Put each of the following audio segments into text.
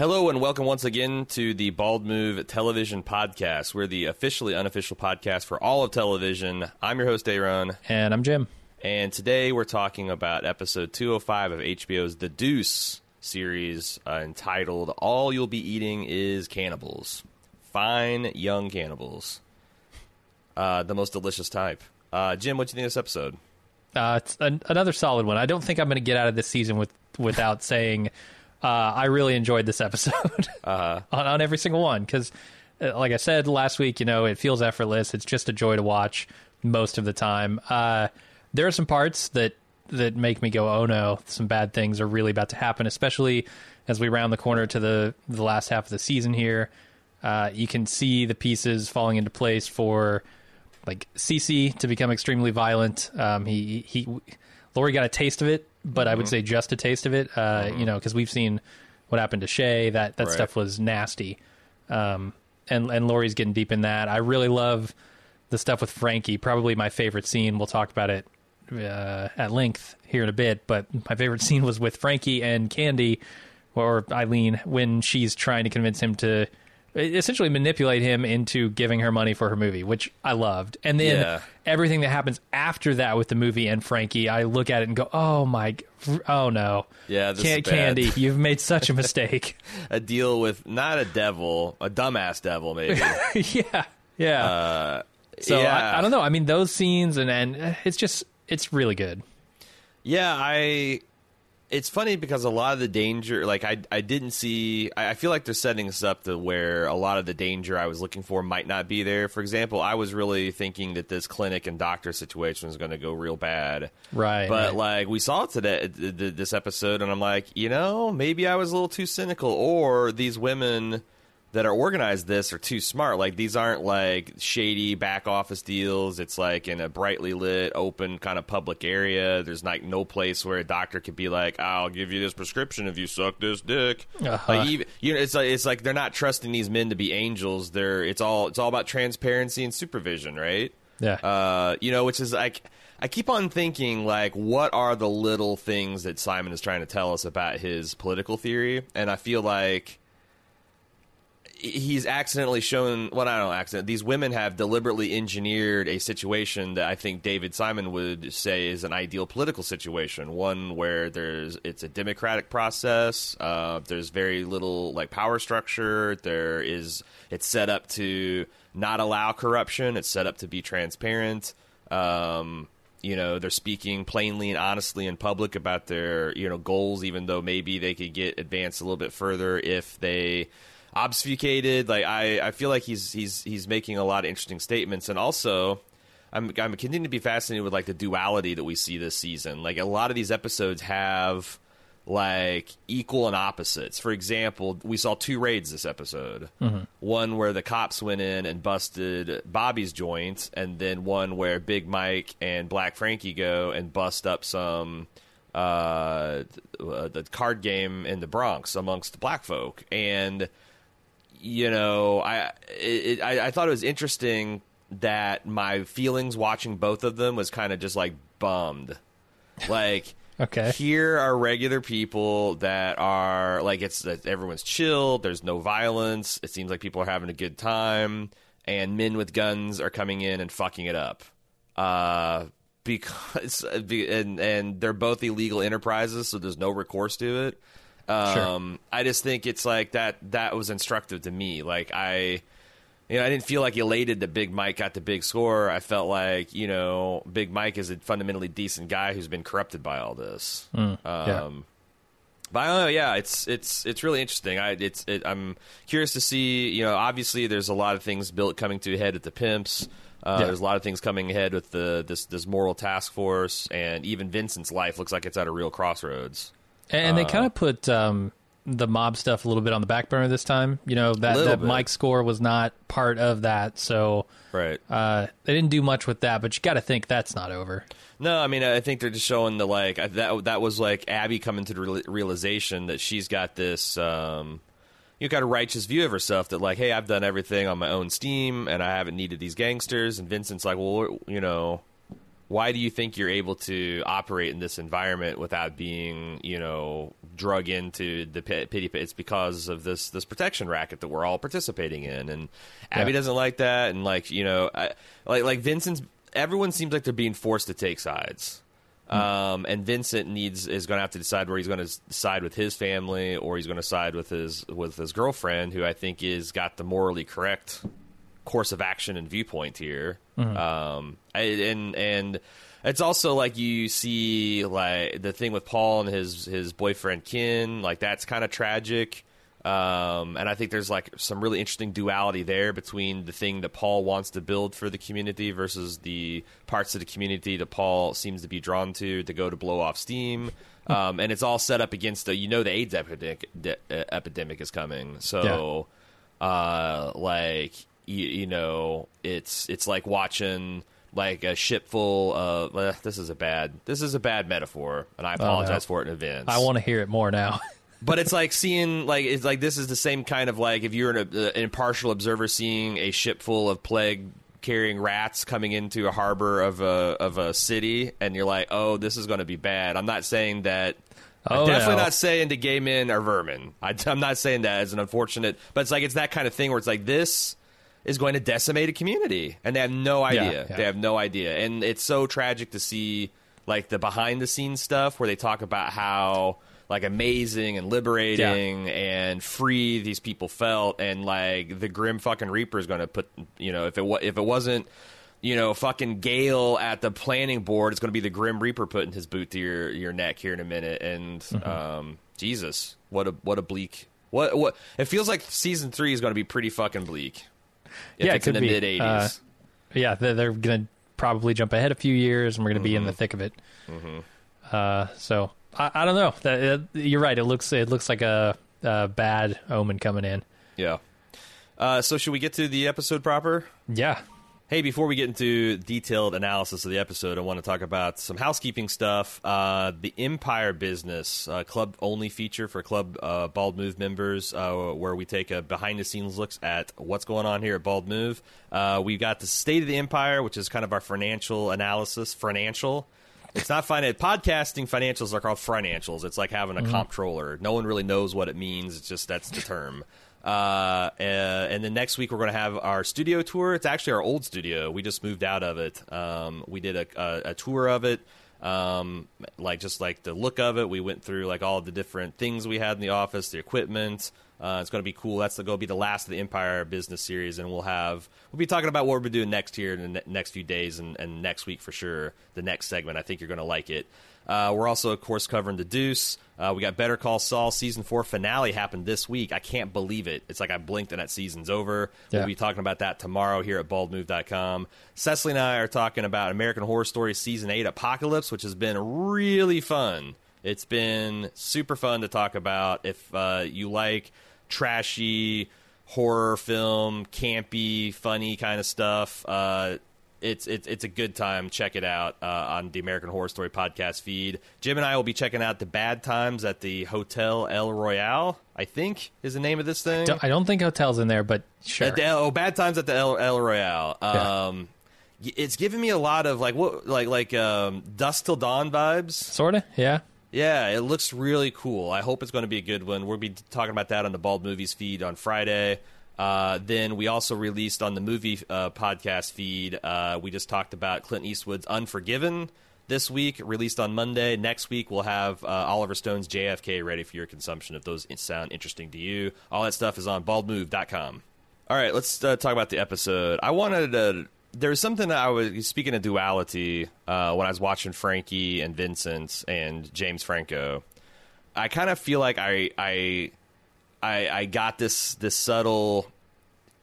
Hello and welcome once again to the Bald Move Television Podcast. We're the officially unofficial podcast for all of television. I'm your host, Aaron. And I'm Jim. And today we're talking about episode 205 of HBO's The Deuce series uh, entitled All You'll Be Eating is Cannibals. Fine young cannibals. Uh, the most delicious type. Uh, Jim, what do you think of this episode? Uh, it's an, another solid one. I don't think I'm going to get out of this season with without saying uh, I really enjoyed this episode Uh-huh. on, on every single one because, uh, like I said last week, you know, it feels effortless. It's just a joy to watch most of the time. Uh, there are some parts that that make me go, "Oh no, some bad things are really about to happen," especially as we round the corner to the the last half of the season here. Uh, you can see the pieces falling into place for like Cece to become extremely violent. Um, he he, Lori got a taste of it, but I would say just a taste of it. Uh, You know, because we've seen what happened to Shay. That that Right. stuff was nasty. Um, and and Lori's getting deep in that. I really love the stuff with Frankie. Probably my favorite scene. We'll talk about it uh, at length here in a bit. But my favorite scene was with Frankie and Candy, or Eileen, when she's trying to convince him to essentially manipulate him into giving her money for her movie, which I loved. And then Yeah. everything that happens after that with the movie and Frankie, I look at it and go, "Oh my, oh no, Yeah, this Can- is. Candy, you've made such a mistake." A deal with not a devil, a dumbass devil, maybe. yeah, yeah. Uh, so yeah. I, I don't know. I mean, those scenes and and it's just it's really good. Yeah, I. It's funny because a lot of the danger, like I, I didn't see. I I feel like they're setting us up to where a lot of the danger I was looking for might not be there. For example, I was really thinking that this clinic and doctor situation was going to go real bad, Right, But right. like we saw today, th- th- this episode, and I'm like, you know, maybe I was a little too cynical, or these women that are organized this are too smart. Like these aren't like shady back office deals. It's like in a brightly lit, open kind of public area. There's like no place where a doctor could be like, "I'll give you this prescription if you suck this dick." Uh-huh. Like even, you know, it's like it's like they're not trusting these men to be angels. They're it's all it's all about transparency and supervision, right? Yeah. Uh, you know, which is like I keep on thinking like what are the little things that Simon is trying to tell us about his political theory, and I feel like he's accidentally shown well I don't know accident. These women have deliberately engineered a situation that I think David Simon would say is an ideal political situation. One where there's it's a democratic process uh, there's very little like power structure. There is it's set up to not allow corruption. It's set up to be transparent. Um, you know they're speaking plainly and honestly in public about their you know goals even though maybe they could get advanced a little bit further if they obfuscated like i i feel like he's he's he's making a lot of interesting statements and also i'm i'm continuing to be fascinated with like the duality that we see this season like a lot of these episodes have like equal and opposites. For example, we saw two raids this episode. One where the cops went in and busted Bobby's joint, and then one where Big Mike and Black Frankie go and bust up some uh, uh, the card game in the Bronx amongst the black folk. And you know, I it, I, I thought it was interesting that my feelings watching both of them was kind of just like bummed, like. Okay. Here are regular people that are like it's everyone's chill. There's no violence. It seems like people are having a good time, and men with guns are coming in and fucking it up. Uh, because and and they're both illegal enterprises, so there's no recourse to it. Um, I just think it's like that. That was instructive to me. Like I, you know, I didn't feel like elated that Big Mike got the big score. I felt like you know, Big Mike is a fundamentally decent guy who's been corrupted by all this. um, yeah. But I don't know. Yeah, it's it's it's really interesting. I it's it, I'm curious to see. You know, obviously there's a lot of things built coming to a head at the pimps. Uh, Yeah. There's a lot of things coming ahead with the this this moral task force, and even Vincent's life looks like it's at a real crossroads. And Uh, they kind of put um, the mob stuff a little bit on the back burner this time. You know that that bit. Mike score was not part of that, so Right. uh, they didn't do much with that. But you got to think that's not over. No, I mean I think they're just showing the like that that was like Abby coming to the realization that she's got this um you got a righteous view of herself that like hey I've done everything on my own steam and I haven't needed these gangsters and Vincent's like well you know why do you think you're able to operate in this environment without being, you know, drug into the pity pit? It's because of this this protection racket that we're all participating in, and Abby Yeah. doesn't like that, and like you know, I, like like Vincent's. Everyone seems like they're being forced to take sides. Um, and Vincent needs is going to have to decide where he's going to side with his family or he's going to side with his with his girlfriend, who I think is got the morally correct course of action and viewpoint here. Um, and and it's also like you see like the thing with Paul and his his boyfriend Ken, like that's kind of tragic. Um, and I think there's like some really interesting duality there between the thing that Paul wants to build for the community versus the parts of the community that Paul seems to be drawn to to go to blow off steam. Um, and it's all set up against the you know the AIDS epidemic de- epidemic is coming, so uh, like you, you know it's it's like watching like a ship full of uh, this is a bad this is a bad metaphor and I apologize for it in advance. I want to hear it more now. But it's like seeing like it's like this is the same kind of like if you're an, uh, an impartial observer seeing a ship full of plague carrying rats coming into a harbor of a of a city and you're like oh this is going to be bad. I'm not saying that. Oh, I'm definitely no. not saying that gay men are vermin. I, I'm not saying that as an unfortunate, but it's like it's that kind of thing where it's like this is going to decimate a community, and they have no idea. yeah. They have no idea, and it's so tragic to see like the behind the scenes stuff where they talk about how like amazing and liberating and free these people felt, and like the grim fucking reaper is going to put you know if it if it wasn't you know, fucking Gale at the planning board is going to be the Grim Reaper putting his boot to your, your neck here in a minute. And Mm-hmm. um, Jesus, what a what a bleak. What what it feels like season three is going to be pretty fucking bleak. If Yeah, it it's in could the be. mid eighties. Uh, yeah, they're, they're going to probably jump ahead a few years, and we're going to be Mm-hmm. in the thick of it. Uh, so I, I don't know. That, uh, you're right. It looks it looks like a, a bad omen coming in. yeah. Uh, so should we get to the episode proper? Yeah. Hey, before we get into detailed analysis of the episode, I want to talk about some housekeeping stuff. Uh, the Empire Business uh, club only feature for Club uh, Bald Move members, uh, where we take a behind the scenes looks at what's going on here at Bald Move. Uh, we've got the State of the Empire, which is kind of our financial analysis. Financial. It's not finance. Podcasting financials are called financials. It's like having a comptroller. No one really knows what it means. It's just that's the term. Uh, uh, and then next week we're going to have our studio tour. It's actually our old studio. We just moved out of it. Um, we did a, a, a tour of it. Um, like just like the look of it. We went through like all the different things we had in the office, the equipment. Uh, it's going to be cool. That's going to be the last of the Empire Business Series, and we'll have we'll be talking about what we're doing next here in the ne- next few days and, and next week for sure. The next segment, I think you're going to like it. Uh, we're also, of course, covering the Deuce. Uh, we got Better Call Saul season four finale happened this week. I can't believe it. It's like I blinked and that season's over. Yeah. We'll be talking about that tomorrow here at baldmove.com. Cecily and I are talking about American Horror Story season eight Apocalypse, which has been really fun. It's been super fun to talk about. If uh, you like trashy horror film, campy, funny kind of stuff, uh, it's it's it's a good time. Check it out uh, on the American Horror Story podcast feed. Jim and I will be checking out the Bad Times at the Hotel El Royale. I think is the name of this thing. Don't- I don't think hotels in there, but sure. The, oh, Bad Times at the El, El Royale. Um, y- It's giving me a lot of like what like like um, Dusk Till Dawn vibes. sort of. Yeah. Yeah, it looks really cool. I hope it's going to be a good one. We'll be talking about that on the Bald Movies feed on Friday. Uh, then we also released on the movie uh, podcast feed. Uh, we just talked about Clint Eastwood's Unforgiven this week, released on Monday. Next week we'll have uh, Oliver Stone's JFK ready for your consumption if those sound interesting to you. All that stuff is on baldmove.com. All right, let's uh, talk about the episode. I wanted to. There was something that I was speaking of duality when I was watching Frankie and Vincent and James Franco. I kind of feel like I I I, I got this this subtle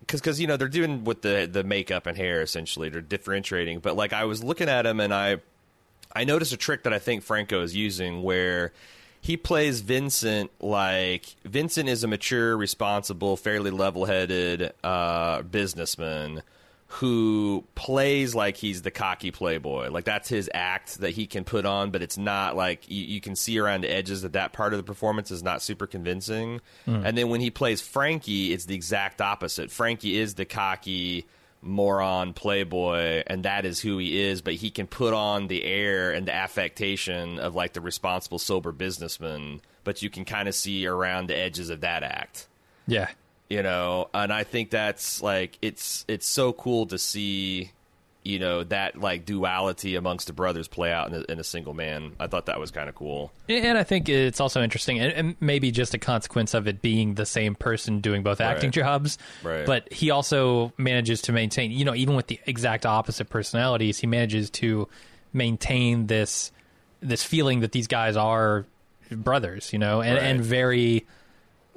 because because you know they're doing with the the makeup and hair essentially they're differentiating. But like I was looking at him and I I noticed a trick that I think Franco is using where he plays Vincent like Vincent is a mature, responsible, fairly level-headed uh, businessman who plays like he's the cocky playboy. Like that's his act that he can put on, but it's not like you, you can see around the edges that that part of the performance is not super convincing. Hmm. And then when he plays Frankie, it's the exact opposite. Frankie is the cocky moron playboy and that is who he is but he can put on the air and the affectation of like the responsible sober businessman but you can kind of see around the edges of that act Yeah. You know and i think that's like it's it's so cool to see you know that like duality amongst the brothers play out in a, in a single man i thought that was kind of cool And I think it's also interesting, and, and maybe just a consequence of it being the same person doing both acting Right. jobs. Right. But he also manages to maintain, you know, even with the exact opposite personalities, he manages to maintain this this feeling that these guys are brothers, you know, and, Right. and very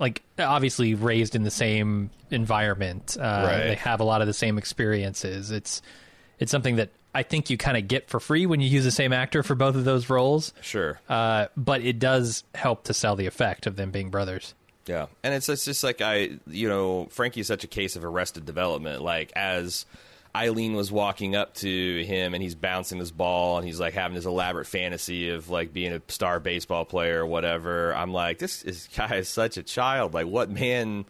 like obviously raised in the same environment. Uh, Right. They have a lot of the same experiences. It's it's something that I think you kind of get for free when you use the same actor for both of those roles. sure Uh, but it does help to sell the effect of them being brothers. Yeah, and it's it's just like I, you know, Frankie's such a case of arrested development. Like as Eileen was walking up to him and he's bouncing this ball and he's like having this elaborate fantasy of like being a star baseball player or whatever. I'm like, this is, guy is such a child. Like, what man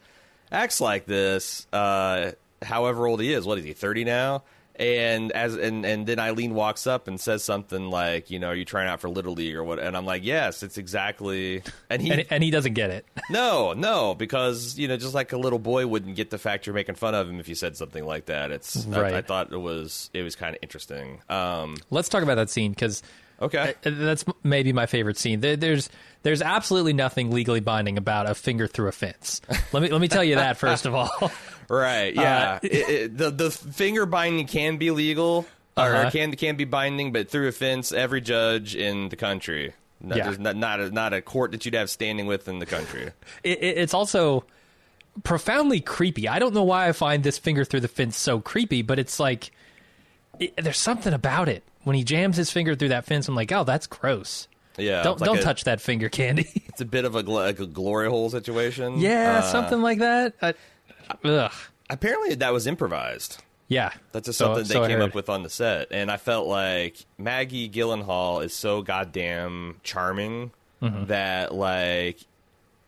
acts like this? Uh, however old he is, what is he? Thirty now. And as and and then Eileen walks up and says something like, you know, are you trying out for little league or what? And I'm like, yes, it's exactly. And he And, and he doesn't get it. no, no, because you know, just like a little boy wouldn't get the fact you're making fun of him if you said something like that. It's Right. I, I thought it was it was kind of interesting. Um, Let's talk about that scene because okay, that's maybe my favorite scene. There, there's there's absolutely nothing legally binding about a finger through a fence. let me let me tell you that first of all. right, yeah. Uh, it, it, the the finger binding can be legal Uh-huh. or can can be binding, but through a fence, every judge in the country. No, Yeah. There's not not a, not a court that you'd have standing with in the country. it, it- it's also profoundly creepy. I don't know why I find this finger through the fence so creepy, but it's like there's something about it. When he jams his finger through that fence, I'm like, oh, that's gross. Yeah, don't like don't a- touch that finger, Candy. It's a bit of a, like a glory hole situation. yeah, Uh, something like that. I, ugh. Apparently, that was improvised. Yeah, That's just So- something so they came up with on the set, and I felt like Maggie Gyllenhaal is so goddamn charming Mm-hmm. that like,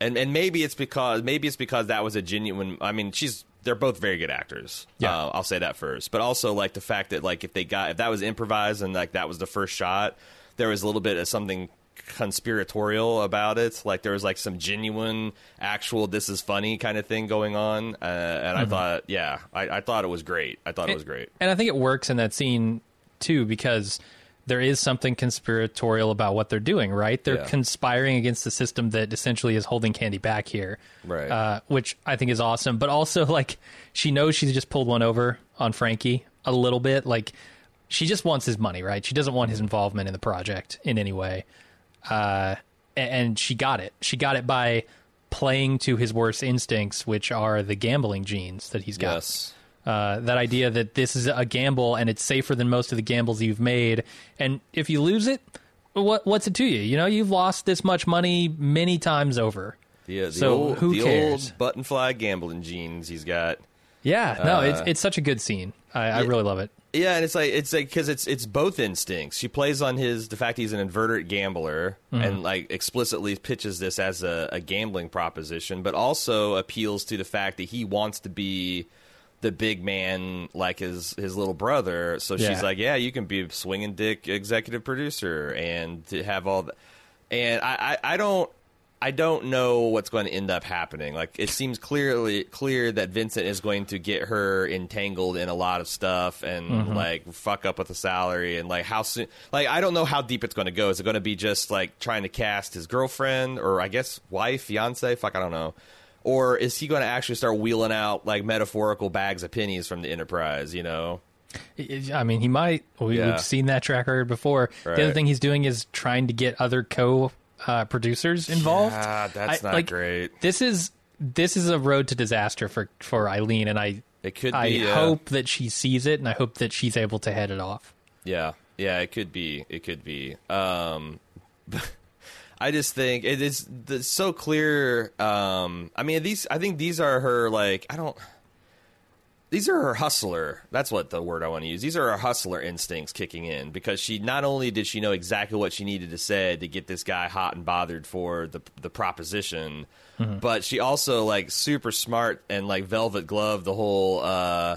and and maybe it's because maybe it's because that was a genuine. I mean, she's they're both very good actors. Yeah. uh, I'll say that first, but also like the fact that like if they got if that was improvised and like that was the first shot, there was a little bit of something conspiratorial about it like there was like some genuine actual this is funny kind of thing going on uh, and i thought yeah I, I thought it was great i thought it was great And I think it works in that scene too because there is something conspiratorial about what they're doing, right? They're Yeah. conspiring against the system that essentially is holding Candy back here, Right. Uh, which I think is awesome. But also, like, she knows she's just pulled one over on Frankie a little bit. Like, she just wants his money, right? She doesn't want his involvement in the project in any way. Uh, and she got it. She got it by playing to his worst instincts, which are the gambling genes that he's got yes uh, that idea that this is a gamble and it's safer than most of the gambles you've made. And if you lose it, what what's it to you? You know, you've lost this much money many times over. the, uh, the So, old, who the cares? old button fly gambling genes he's got Yeah, no, it's Uh, it's such a good scene. I, I really love it. Yeah, and it's like it's like because it's it's both instincts. She plays on his the fact he's an inverted gambler Mm-hmm. and like explicitly pitches this as a, a gambling proposition, but also appeals to the fact that he wants to be the big man like his his little brother. So Yeah. she's like, yeah, you can be a swinging dick executive producer and to have all the. And I, I I don't I don't know what's going to end up happening. Like it seems clearly clear that Vincent is going to get her entangled in a lot of stuff and mm-hmm. like fuck up with the salary and like how soon. Like I don't know how deep it's going to go. Is it going to be just like trying to cast his girlfriend or I guess wife, fiance? Fuck, I don't know. Or is he going to actually start wheeling out like metaphorical bags of pennies from the Enterprise? You know. I mean, he might. We, Yeah. We've seen that track record before. The other thing he's doing is trying to get other co uh, producers involved. Ah, that's I- not like, great. This is this is a road to disaster for for Eileen, and I It could I yeah. hope that she sees it, and I hope that she's able to head it off. Yeah, yeah, it could be. It could be. Um, I just think it's so clear. Um, I mean, these. I think these are her. Like, I don't. These are her hustler. That's what the word I want to use. These are her hustler instincts kicking in because she not only did she know exactly what she needed to say to get this guy hot and bothered for the the proposition, but she also like super smart and like velvet glove the whole uh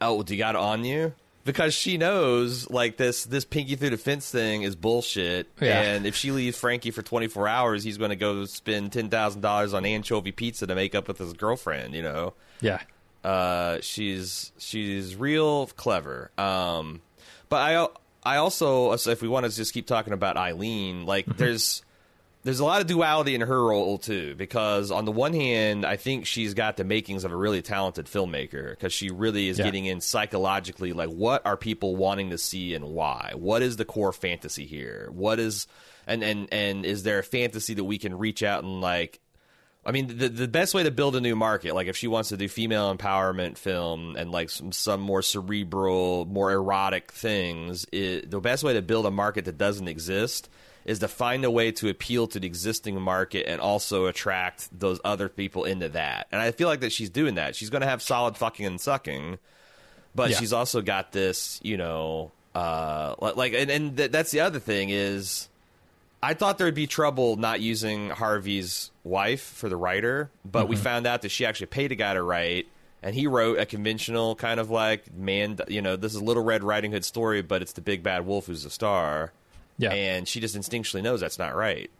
Oh, do you got it on you? Because she knows like this this pinky through the fence thing is bullshit. Yeah. And if she leaves Frankie for twenty four hours, he's going to go spend ten thousand dollars on anchovy pizza to make up with his girlfriend. You know. Yeah. Uh, she's she's real clever. Um, but I I also if we want to just keep talking about Eileen, like there's there's a lot of duality in her role too because on the one hand i think she's got the makings of a really talented filmmaker because she really is Yeah. getting in psychologically like what are people wanting to see and why what is the core fantasy here what is and and and is there a fantasy that we can reach out and like I mean, the the best way to build a new market, like if she wants to do female empowerment film and like some some more cerebral, more erotic things, it, the best way to build a market that doesn't exist is to find a way to appeal to the existing market and also attract those other people into that. And I feel like that she's doing that. She's going to have solid fucking and sucking, but Yeah. she's also got this, you know, uh, like, and, and th- that's the other thing is. I thought there'd be trouble not using Harvey's wife for the writer, but we found out that she actually paid a guy to write, and he wrote a conventional kind of like man, you know, this is a Little Red Riding Hood story, but it's the big bad wolf who's the star, Yeah. and she just instinctually knows that's not right.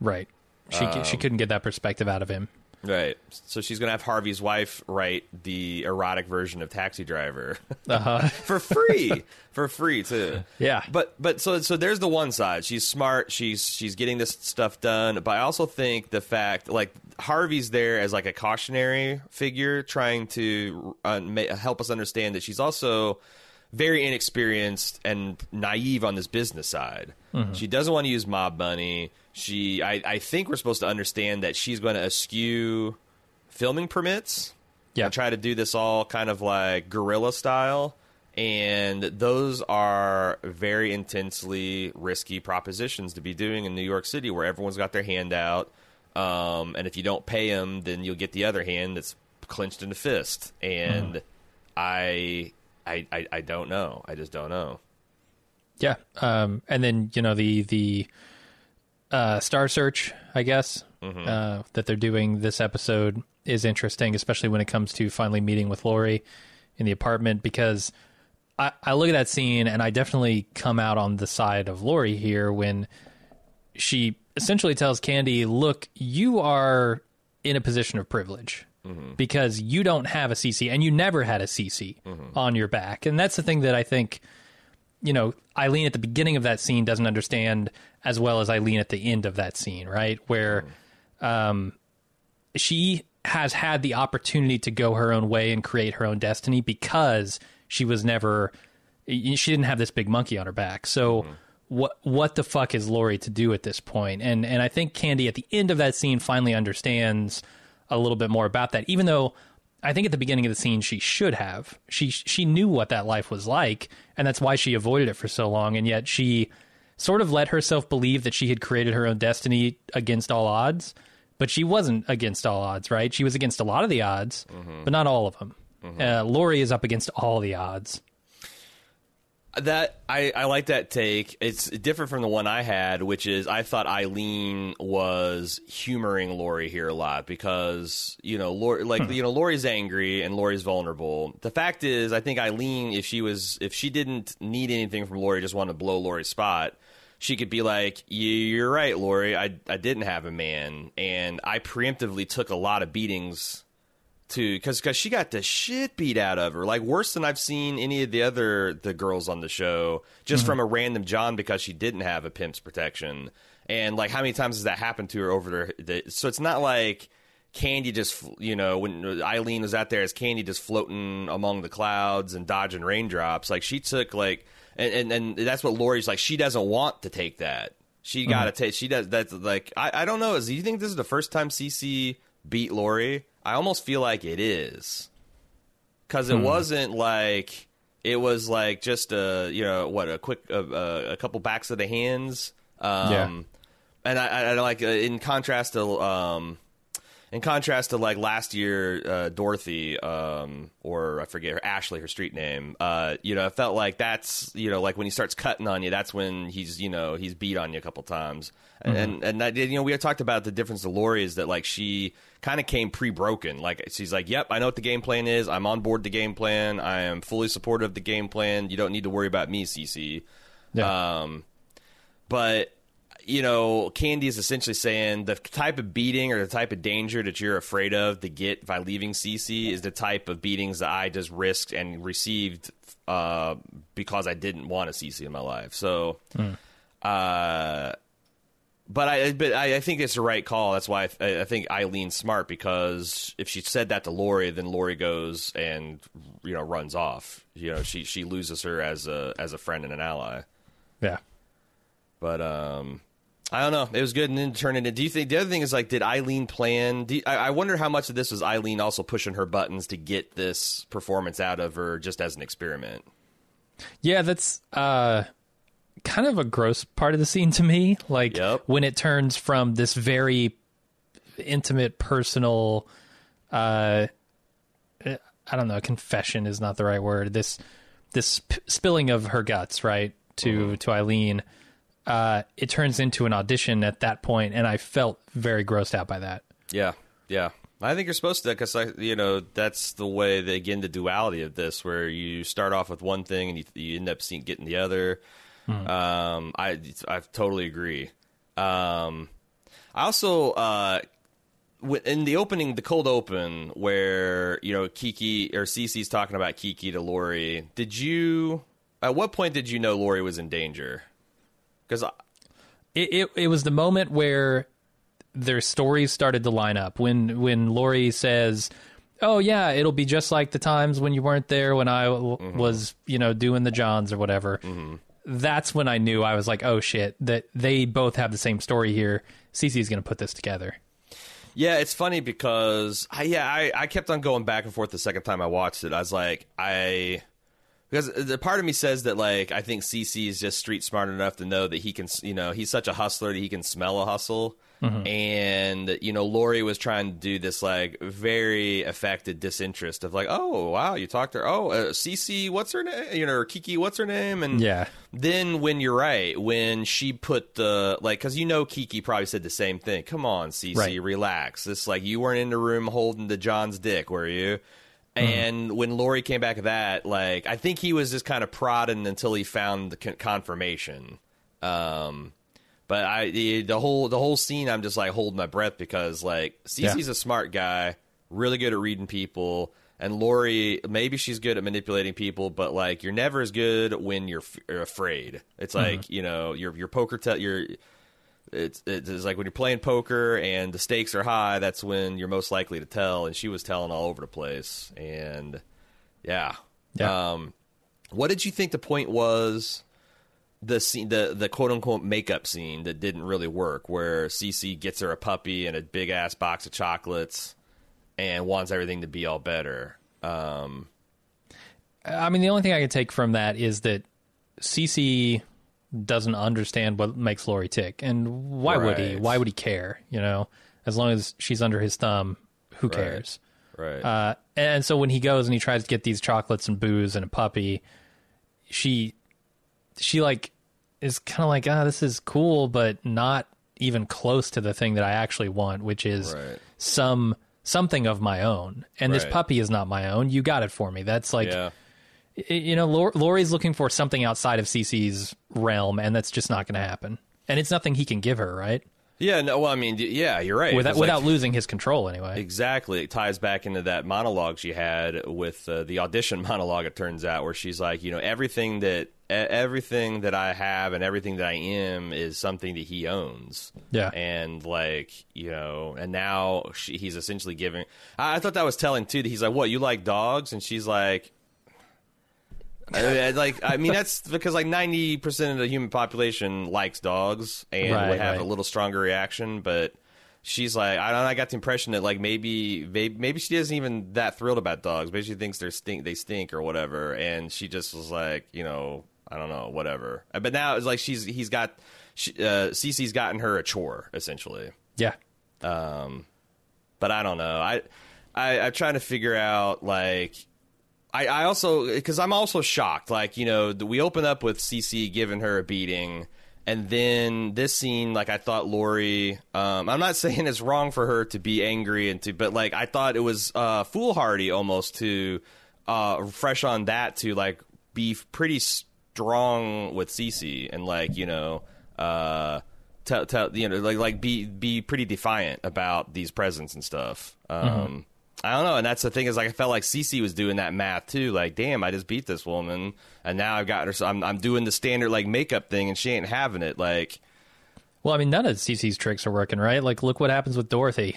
right. She Um, she couldn't get that perspective out of him. Right. So she's gonna have Harvey's wife write the erotic version of Taxi Driver Uh-huh. for free, for free too. Yeah. But but so so there's the one side. She's smart. She's she's getting this stuff done. But I also think the fact like Harvey's there as like a cautionary figure, trying to uh, ma- help us understand that she's also very inexperienced and naive on this business side. She doesn't want to use mob money. She, I, I think we're supposed to understand that she's going to eschew filming permits Yeah. and try to do this all kind of like guerrilla style. And those are very intensely risky propositions to be doing in New York City, where everyone's got their hand out. Um, and if you don't pay them, then you'll get the other hand that's clenched in a fist. And I, I, I, I don't know. I just don't know. Yeah. Um, and then you know the the uh, Star Search, I guess, uh, that they're doing this episode is interesting, especially when it comes to finally meeting with Lori in the apartment because I, I look at that scene and I definitely come out on the side of Lori here when she essentially tells Candy, "Look, you are in a position of privilege." Mm-hmm. Because you don't have a CC and you never had a CC mm-hmm. on your back. And that's the thing that I think you know, Eileen at the beginning of that scene doesn't understand as well as Eileen at the end of that scene, right? Where mm-hmm. um, she has had the opportunity to go her own way and create her own destiny because she was never, she didn't have this big monkey on her back. So. What what the fuck is Lori to do at this point? And and I think Candy at the end of that scene finally understands a little bit more about that. Even though I think at the beginning of the scene she should have. She she knew what that life was like, and that's why she avoided it for so long. And yet she sort of let herself believe that she had created her own destiny against all odds. But she wasn't against all odds, right? She was against a lot of the odds, but not all of them. Uh, Lori is up against all the odds. That I, I like that take. It's different from the one I had, which is I thought Eileen was humoring Lori here a lot because you know Lori, like hmm. you know Lori's angry and Lori's vulnerable. The fact is, I think Eileen, if she was if she didn't need anything from Lori, just wanted to blow Lori's spot, she could be like, "You- "You're right, Lori. I I didn't have a man, and I preemptively took a lot of beatings." To because because she got the shit beat out of her, like worse than I've seen any of the other the girls on the show, just mm-hmm. from a random John because she didn't have a pimp's protection, and like how many times has that happened to her over the? the so it's not like Candy just you know when Eileen was out there as Candy just floating among the clouds and dodging raindrops, like she took like and and, and that's what Lori's like. She doesn't want to take that. She got to mm-hmm. take. She does. That's like I. I don't know. Is do you think this is the first time CC beat Lori? I almost feel like it is because it wasn't like it was like just a you know what a quick uh, a couple backs of the hands. Um, Yeah. And I, I, I like uh, in contrast to um, in contrast to like last year, uh, Dorothy, um, or I forget her Ashley, her street name. Uh, you know, it felt like that's you know like when he starts cutting on you, that's when he's you know he's beat on you a couple times. Mm-hmm. And and that, you know we had talked about the difference to Lori is that like she kind of came pre-broken. Like she's like, "Yep, I know what the game plan is. I'm on board the game plan. I am fully supportive of the game plan. You don't need to worry about me, CC." Yeah. Um, but you know, Candy is essentially saying the type of beating or the type of danger that you're afraid of to get by leaving CC is the type of beatings that I just risked and received uh, because I didn't want a CC in my life. So, uh, but I but I, I think it's the right call. That's why I, I think Eileen's smart because if she said that to Lori, then Lori goes and you know runs off. You know, she she loses her as a as a friend and an ally. yeah. But um, I don't know. It was good and then turn it. into- Do you think the other thing is like, did Eileen plan? Do you- I, I wonder how much of this was Eileen also pushing her buttons to get this performance out of her just as an experiment? Yeah, that's uh, kind of a gross part of the scene to me. Like Yep. when it turns from this very intimate, personal, uh, I don't know, confession is not the right word. This this p- spilling of her guts, right, to to Eileen. Uh, it turns into an audition at that point, and I felt very grossed out by that. Yeah, yeah. I think you're supposed to because I, you know, that's the way they again the duality of this, where you start off with one thing and you, you end up seeing getting the other. Um, I I totally agree. Um, I also uh, in the opening, the cold open, where you know Kiki or Cece's talking about Kiki to Lori. Did you? At what point did you know Lori was in danger? Because it, it it was the moment where their stories started to line up when when Lori says, "Oh yeah, it'll be just like the times when you weren't there when I w- was you know doing the Johns or whatever." That's when I knew I was like, "Oh shit!" That they both have the same story here. CC is going to put this together. Yeah, it's funny because I yeah I, I kept on going back and forth the second time I watched it. I was like I because the part of me says that like I think CC is just street smart enough to know that he can you know he's such a hustler that he can smell a hustle. And you know, Lori was trying to do this like very affected disinterest of like, oh wow, you talked to her. Oh, uh, CC, what's her name? You know, or Kiki, what's her name? And Yeah. then when you're right, when she put the like, because you know Kiki probably said the same thing. Come on, Cece, Right. relax. This like you weren't in the room holding the John's dick, were you? And when Lori came back that, like I think he was just kind of prodding until he found the con- confirmation. Um, but I the, the whole the whole scene, I'm just like holding my breath because like Cece's a smart guy, really good at reading people. And Lori, maybe she's good at manipulating people, but like you're never as good when you're, f- you're afraid. It's like you know your your poker te- your it's it's like when you're playing poker and the stakes are high. That's when you're most likely to tell. And she was telling all over the place. And yeah, Yeah. Um, what did you think the point was? The scene, the the quote unquote makeup scene that didn't really work, where Cece gets her a puppy and a big ass box of chocolates, and wants everything to be all better. Um, I mean, the only thing I can take from that is that Cece doesn't understand what makes Lori tick, and why would he? Why would he care? You know, as long as she's under his thumb, who cares? right. Uh, and so when he goes and he tries to get these chocolates and booze and a puppy, she, she like is kind of like, ah, this is cool, but not even close to the thing that I actually want, which is Right. some something of my own. And this puppy is not my own. You got it for me. That's like, yeah. you know, Lor- Lori's looking for something outside of CC's realm, and that's just not going to happen. And it's nothing he can give her, right? Yeah. No. Well, I mean, yeah, you're right. Without It's like- losing his control, anyway. Exactly. It ties back into that monologue she had with uh, the audition monologue. It turns out where she's like, you know, everything that everything that I have and everything that I am is something that he owns. Yeah. And like, you know, and now she, he's essentially giving. I, I thought that was telling too. That he's like, what you like dogs, and she's like. I- I- like I mean that's because like ninety percent of the human population likes dogs and Right, would have right. a little stronger reaction, but she's like I don't know, I got the impression that like maybe maybe, maybe she isn't even that thrilled about dogs. Maybe she thinks they stink they stink or whatever, and she just was like you know I don't know whatever. Uh, But now it's like she's he's got she, uh, Cece's gotten her a chore essentially. yeah. But but I don't know. I, I I'm trying to figure out like. I, I also because I'm also shocked. Like you know, we open up with CC giving her a beating, and then this scene, like I thought Lori. Um, I'm not saying it's wrong for her to be angry and to, but like I thought it was uh, foolhardy almost to uh, fresh on that to like be pretty strong with Cece and like you know, uh, tell tell you know like like be be pretty defiant about these presents and stuff. Um, Mm-hmm. I don't know, and that's the thing is like I felt like Cece was doing that math too. Like, damn, I just beat this woman, and now I've got her. So I'm I'm doing the standard like makeup thing, and she ain't having it. Like, Well, I mean, none of CC's tricks are working, right? Like, look what happens with Dorothy.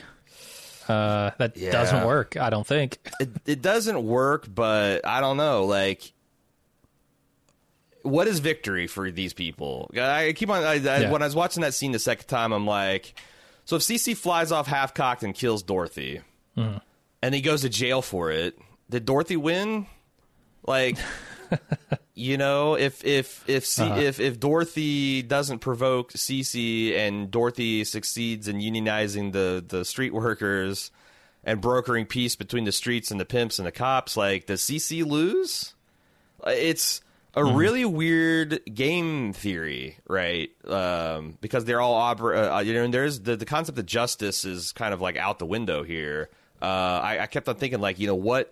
Uh, that Yeah. doesn't work. I don't think. it, it doesn't work, but I don't know. Like, what is victory for these people? I keep on. I, I, Yeah. When I was watching that scene the second time, I'm like, so if CC flies off half cocked and kills Dorothy, Mm-hmm. and he goes to jail for it, did Dorothy win? Like. You know, if if if C- Uh-huh. if if Dorothy doesn't provoke Cece and Dorothy succeeds in unionizing the the street workers and brokering peace between the streets and the pimps and the cops, like does Cece lose? It's a really weird game theory, right? Um, because they're all obra- uh, you know, and there's the the concept of justice is kind of like out the window here. Uh, I, I kept on thinking like, you know, what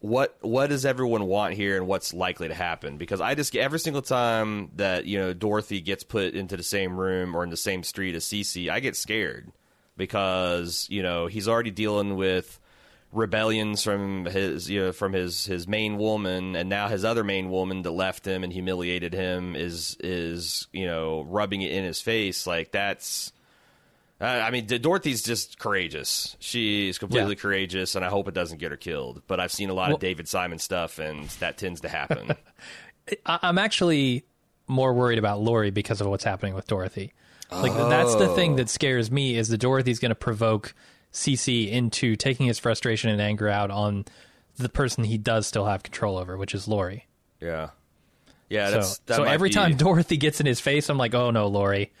what what does everyone want here and what's likely to happen because i just every single time that you know dorothy gets put into the same room or in the same street as Cece, i get scared because you know he's already dealing with rebellions from his you know from his his main woman and now his other main woman that left him and humiliated him is is you know rubbing it in his face like that's uh, I mean, Dorothy's just courageous. She's completely Yeah. courageous, and I hope it doesn't get her killed. But I've seen a lot Well- of David Simon stuff, and that tends to happen. I'm actually more worried about Lori because of what's happening with Dorothy. Like that's the thing that scares me is that Dorothy's going to provoke CC into taking his frustration and anger out on the person he does still have control over, which is Lori. yeah, yeah. So, that so every be- time Dorothy gets in his face, I'm like, oh no, Lori,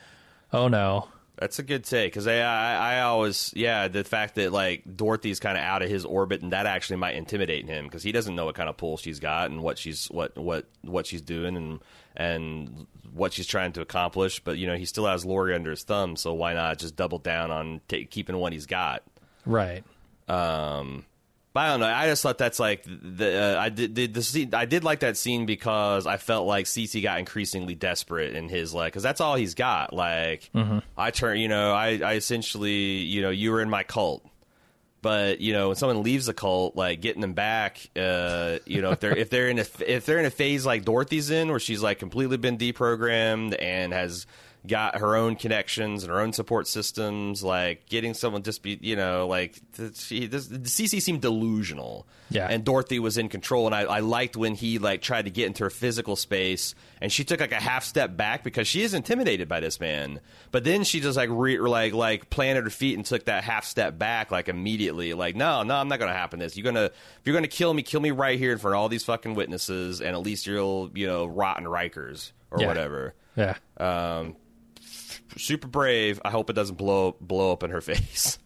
oh no. That's a good take because I, I I always yeah the fact that like Dorothy's kind of out of his orbit and that actually might intimidate him because he doesn't know what kind of pull she's got and what she's what what what she's doing and and what she's trying to accomplish. But you know he still has Lori under his thumb, so why not just double down on ta keeping what he's got? Right. Um, but I don't know. I just thought that's like the uh, I did, did the scene. I did like that scene because I felt like CC got increasingly desperate in his like because that's all he's got. Like I turn, you know, I I essentially you know you were in my cult. But you know, when someone leaves the cult, like getting them back, uh, you know, if they're if they're in a if they're in a phase like Dorothy's in, where she's like completely been deprogrammed and has got her own connections and her own support systems, like getting someone just be, you know, like she, this, CC seemed delusional, Yeah. and Dorothy was in control, and I, I liked when he like tried to get into her physical space, and she took like a half step back because she is intimidated by this man, but then she just like re- like like planted her feet and took that half step back like immediately, like no, no, I'm not gonna happen this. You're gonna if you're gonna kill me, kill me right here in front of all these fucking witnesses, and at least you'll you know rot in Rikers or Yeah. whatever. Yeah. Um, super brave. I hope it doesn't blow blow up in her face.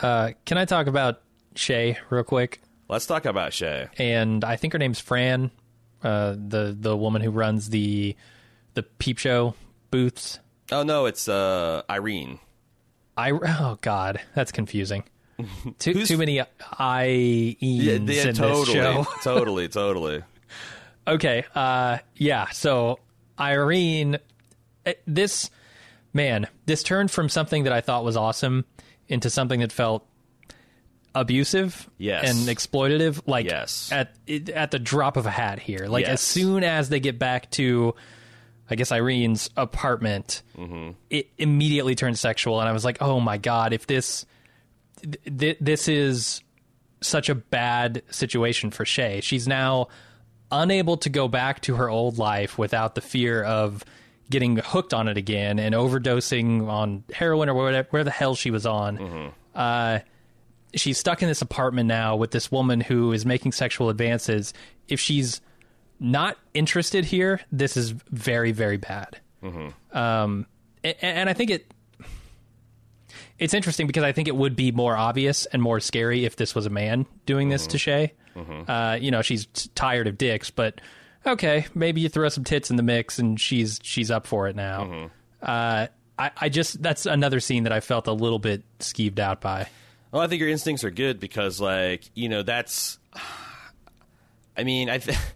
Uh, can I talk about Shay real quick? Let's talk about Shay. and I think her name's Fran, uh, the the woman who runs the the peep show booths. Oh no, it's uh, Irene. I oh god, that's confusing. Too Who's- too many I Yeah, in yeah, this totally, show. totally, totally. Okay, uh, yeah. So Irene, eh, this man, this turned from something that I thought was awesome into something that felt abusive Yes. and exploitative. Like Yes. at at the drop of a hat here. Like Yes. as soon as they get back to, I guess Irene's apartment, Mm-hmm. it immediately turns sexual, and I was like, oh my god, if this th- th- this is such a bad situation for Shay. She's now unable to go back to her old life without the fear of getting hooked on it again and overdosing on heroin or whatever where the hell she was on. Uh, she's stuck in this apartment now with this woman who is making sexual advances. If she's not interested here, this is very, very bad. Um, a- and I think it it's interesting because I think it would be more obvious and more scary if this was a man doing this to Shay. Uh, you know, she's tired of dicks, but okay, maybe you throw some tits in the mix and she's she's up for it now. Uh, I, I just that's another scene that I felt a little bit skeeved out by. Well, I think your instincts are good because, like, you know, that's. I mean, I. Th-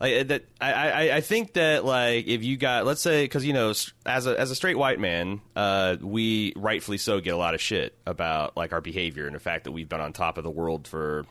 Like that, I, I, I think that like if you got let's say because you know as a as a straight white man, uh, we rightfully so get a lot of shit about like our behavior and the fact that we've been on top of the world for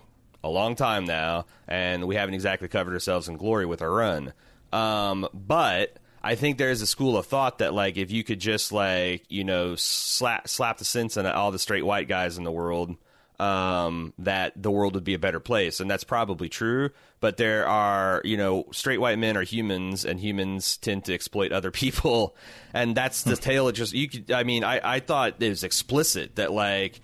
a long time now, and we haven't exactly covered ourselves in glory with our run. Um, but I think there's a school of thought that like if you could just like you know slap slap the sense in all the straight white guys in the world, um, that the world would be a better place, and that's probably true. But there are you know straight white men are humans, and humans tend to exploit other people, and that's the tale. Of just you could. I mean, I I thought it was explicit that like.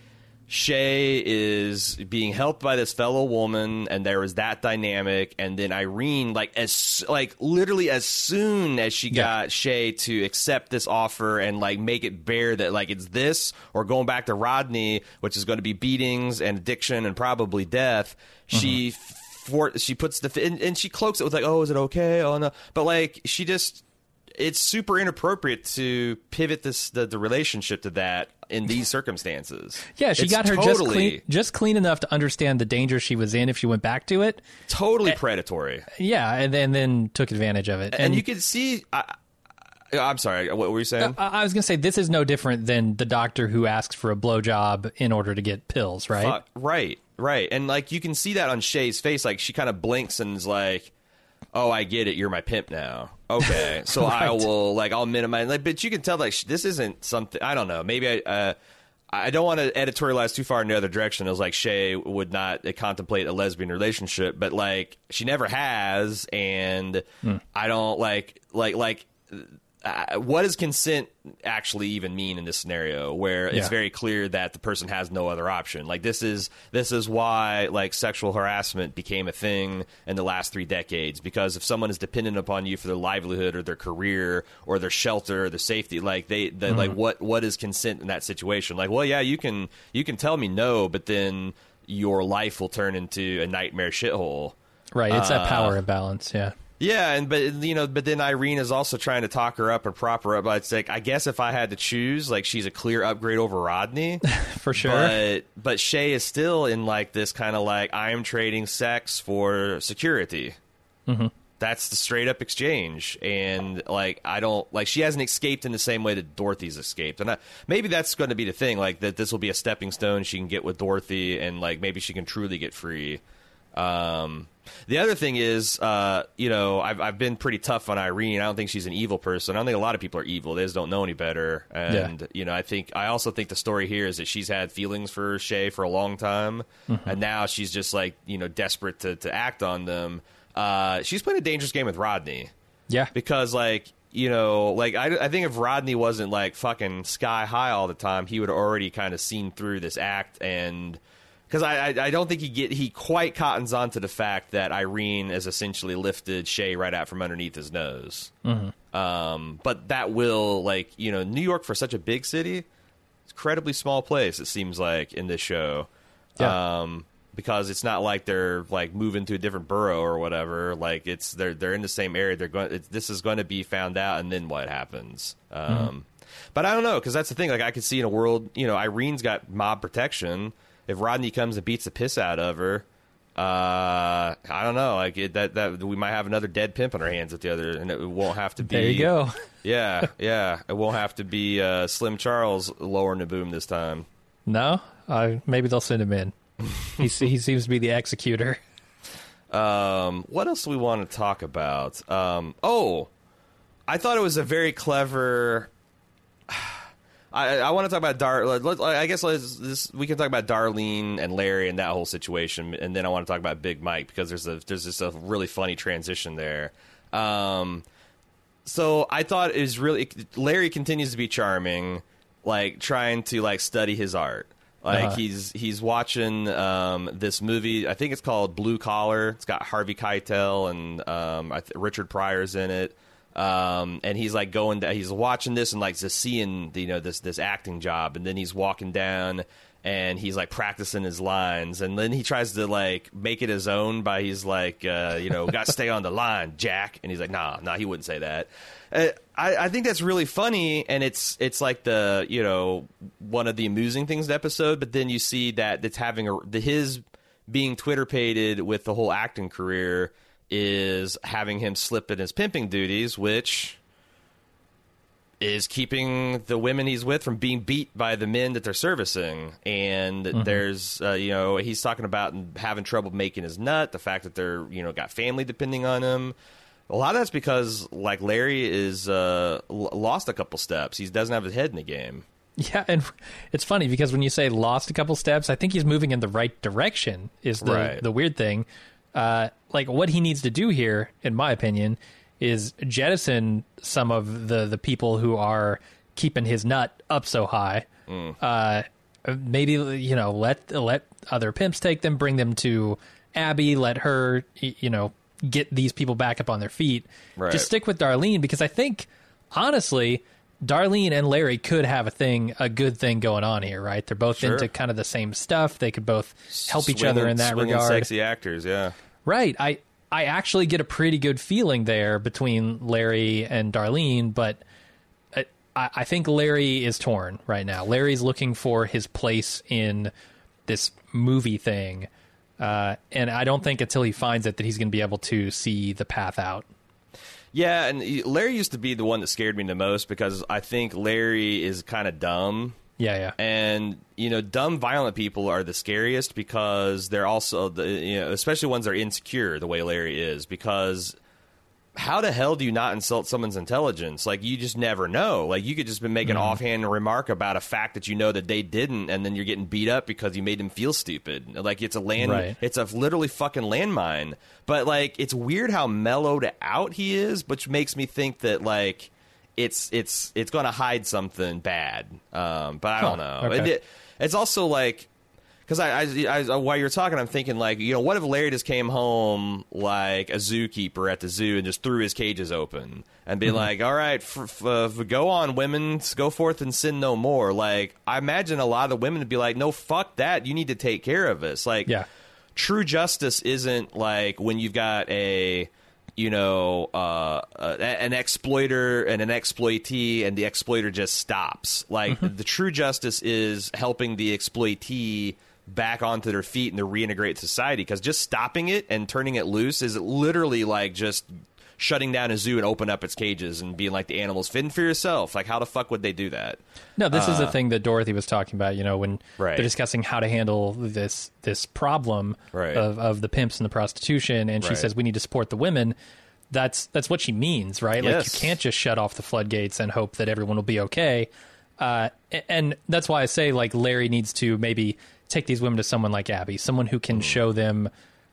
Shay is being helped by this fellow woman, and there was that dynamic. And then Irene, like as like literally as soon as she Yeah. got Shay to accept this offer and like make it bare that like it's this or going back to Rodney, which is going to be beatings and addiction and probably death. She mm-hmm. for she puts the and, and she cloaks it with like, oh, is it okay? Oh no, but like she just it's super inappropriate to pivot this the, the relationship to that in these circumstances. Yeah, she It's got her just totally, clean, just clean enough to understand the danger she was in if she went back to it. totally predatory. Yeah, and then then took advantage of it. And, you can see. I, I'm sorry. What were you saying? I I was going to say this is no different than the doctor who asks for a blowjob in order to get pills, right? Uh, right, right. And like you can see that on Shay's face. Like she kind of blinks and is like, "Oh, I get it. You're my pimp now." Okay, so I will like I'll minimize. Like, but you can tell like sh- this isn't something. I don't know. Maybe I. Uh, I don't want to editorialize too far in the other direction. It was like Shay would not contemplate a lesbian relationship, but like she never has, and Hmm. I don't like like like. Uh, what does consent actually even mean in this scenario where it's Yeah. very clear that the person has no other option? Like this is this is why like sexual harassment became a thing in the last three decades. Because if someone is dependent upon you for their livelihood or their career or their shelter or their safety like they, they like what what is consent in that situation? Like well yeah you can you can tell me no but then your life will turn into a nightmare shithole. Right, it's that Uh, power imbalance. Yeah, yeah, and but you know, but then Irene is also trying to talk her up and prop her up. But it's like I guess if I had to choose, like she's a clear upgrade over Rodney. for sure. But but Shay is still in like this kind of like I am trading sex for security. Mm-hmm. That's the straight up exchange, and like I don't like she hasn't escaped in the same way that Dorothy's escaped, and I, maybe that's going to be the thing. Like that, this will be a stepping stone she can get with Dorothy, and like maybe she can truly get free. Um, the other thing is, uh, you know, I've I've been pretty tough on Irene. I don't think she's an evil person. I don't think a lot of people are evil. They just don't know any better. And you know, I think I also think the story here is that she's had feelings for Shay for a long time, and now she's just like you know desperate to to act on them. Uh, she's playing a dangerous game with Rodney yeah, because like you know like I, I think if rodney wasn't like fucking sky high all the time he would have already kind of seen through this act and because I, I i don't think he get he quite cottons on to the fact that irene has essentially lifted shay right out from underneath his nose um but that will like you know new york for such a big city it's incredibly small place it seems like in this show Yeah. um because it's not like they're like moving to a different borough or whatever. Like it's they're they're in the same area. They're going. It's, this is going to be found out, and then what happens? Um, But I don't know because that's the thing. Like I could see in a world, you know, Irene's got mob protection. If Rodney comes and beats the piss out of her, uh, I don't know. Like it, that that we might have another dead pimp on our hands at the other, and it won't have to be. there you go. Yeah, yeah. It won't have to be uh, Slim Charles lowering the boom this time. No, uh, maybe they'll send him in. he he seems to be the executor. Um, what else do we want to talk about? Um, oh, I thought it was a very clever. I, I want to talk about Dar. let- let- I guess this, we can talk about Darlene and Larry and that whole situation, and then I want to talk about Big Mike because there's a there's just a really funny transition there. Um, so I thought it was really Larry continues to be charming, like trying to like study his art. Like Uh-huh. he's he's watching um, this movie. I think it's called Blue Collar. It's got Harvey Keitel and um, I th- Richard Pryor's in it. Um, and he's like going, to, he's watching this and like just seeing, you know, this this acting job, and then he's walking down and he's like practicing his lines. And then he tries to like make it his own by he's like uh, you know got to stay on the line jack. And he's like nah nah he wouldn't say that. Uh, I, I think that's really funny. And it's it's like the you know one of the amusing things of the episode. But then you see that it's having a the, his being twitter pated with the whole acting career is having him slip in his pimping duties which is keeping the women he's with from being beat by the men that they're servicing. And Mm-hmm. there's, uh, you know, he's talking about having trouble making his nut, the fact that they're, you know, got family depending on him. A lot of that's because, like, Larry is uh, l- lost a couple steps. He doesn't have his head in the game. Yeah, and it's funny because when you say lost a couple steps, I think he's moving in the right direction. Is the Right. the weird thing? Uh, like what he needs to do here, in my opinion, is jettison some of the the people who are keeping his nut up so high. Uh, maybe you know let let other pimps take them, bring them to Abby, let her you know get these people back up on their feet. Right. Just stick with Darlene because I think honestly. Darlene and Larry could have a thing, a good thing going on here, right? They're both Sure. into kind of the same stuff. They could both help each other in that regard. Sexy actors, yeah. Right. I I actually get a pretty good feeling there between Larry and Darlene, but I, I think Larry is torn right now. Larry's looking for his place in this movie thing, uh, and I don't think until he finds it that he's going to be able to see the path out. Yeah, and Larry used to be the one that scared me the most because I think Larry is kind of dumb. Yeah, yeah. And you know, dumb, violent people are the scariest because they're also the you know, especially ones that are insecure the way Larry is. Because how the hell do you not insult someone's intelligence? Like you just never know. Like you could just been making an offhand remark about a fact that you know that they didn't, and then you're getting beat up because you made them feel stupid. Like it's a land, Right. it's a literally fucking landmine. But like it's weird how mellowed out he is, which makes me think that like it's it's it's going to hide something bad. Um, but I don't Huh, know. okay. It- it's also like because I, I, I, while you're talking, I'm thinking like, you know, what if Larry just came home like a zookeeper at the zoo and just threw his cages open and be Mm-hmm. like, all right, f- f- uh, go on, women, go forth and sin no more. Like, I imagine a lot of the women would be like, no, fuck that. You need to take care of us. Like, Yeah. true justice isn't like when you've got a you know uh, uh, an exploiter and an exploitee and the exploiter just stops like the true justice is helping the exploitee back onto their feet and to reintegrate society because just stopping it and turning it loose is literally like just shutting down a zoo and open up its cages and being like the animals fend for yourself like how the fuck would they do that No, this is the thing that Dorothy was talking about. You know, when Uh, Right. they're discussing how to handle this this problem Right. of of the pimps and the prostitution, and she Right. says we need to support the women. That's that's what she means, right? Like you can't just shut off the floodgates and hope that everyone will be okay. Uh, and that's why I say like Larry needs to maybe take these women to someone like Abby, someone who Mm. can show them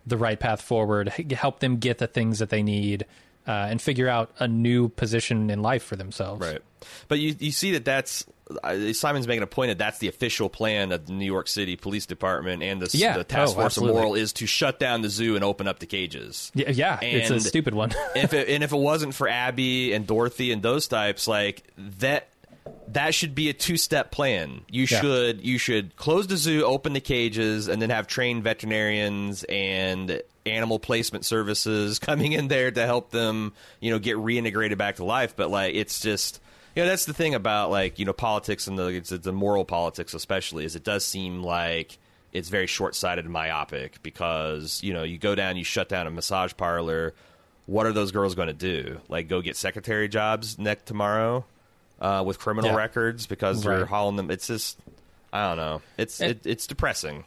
the right path forward, help them get the things that they need, uh, and figure out a new position in life for themselves. Right. But you you see that that's uh, Simon's making a point that that's the official plan of the New York City Police Department and the, Yeah. the Task Oh, Force absolutely. of Moral is to shut down the zoo and open up the cages. Yeah, yeah it's a stupid one. if it, and if it wasn't for Abby and Dorothy and those types, like that, that should be a two-step plan. You Yeah. should you should close the zoo, open the cages, and then have trained veterinarians and animal placement services coming in there to help them, you know, get reintegrated back to life. But like, it's just. You know, that's the thing about like you know politics and the it's the moral politics especially is it does seem like it's very short-sighted and myopic because you know you go down you shut down a massage parlor what are those girls going to do like go get secretary jobs next tomorrow uh, with criminal Yeah. records because they're hauling them it's just i don't know it's And- it, it's depressing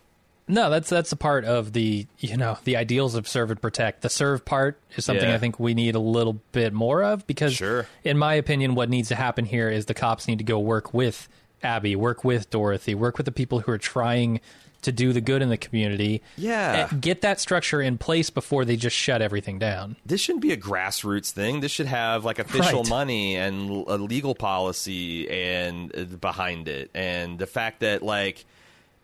no, that's that's a part of the you know the ideals of serve and protect. The serve part is something Yeah. I think we need a little bit more of because, Sure. in my opinion, what needs to happen here is the cops need to go work with Abby, work with Dorothy, work with the people who are trying to do the good in the community. Yeah. get that structure in place before they just shut everything down. this shouldn't be a grassroots thing this should have like official Right. money and a legal policy and uh, behind it and the fact that like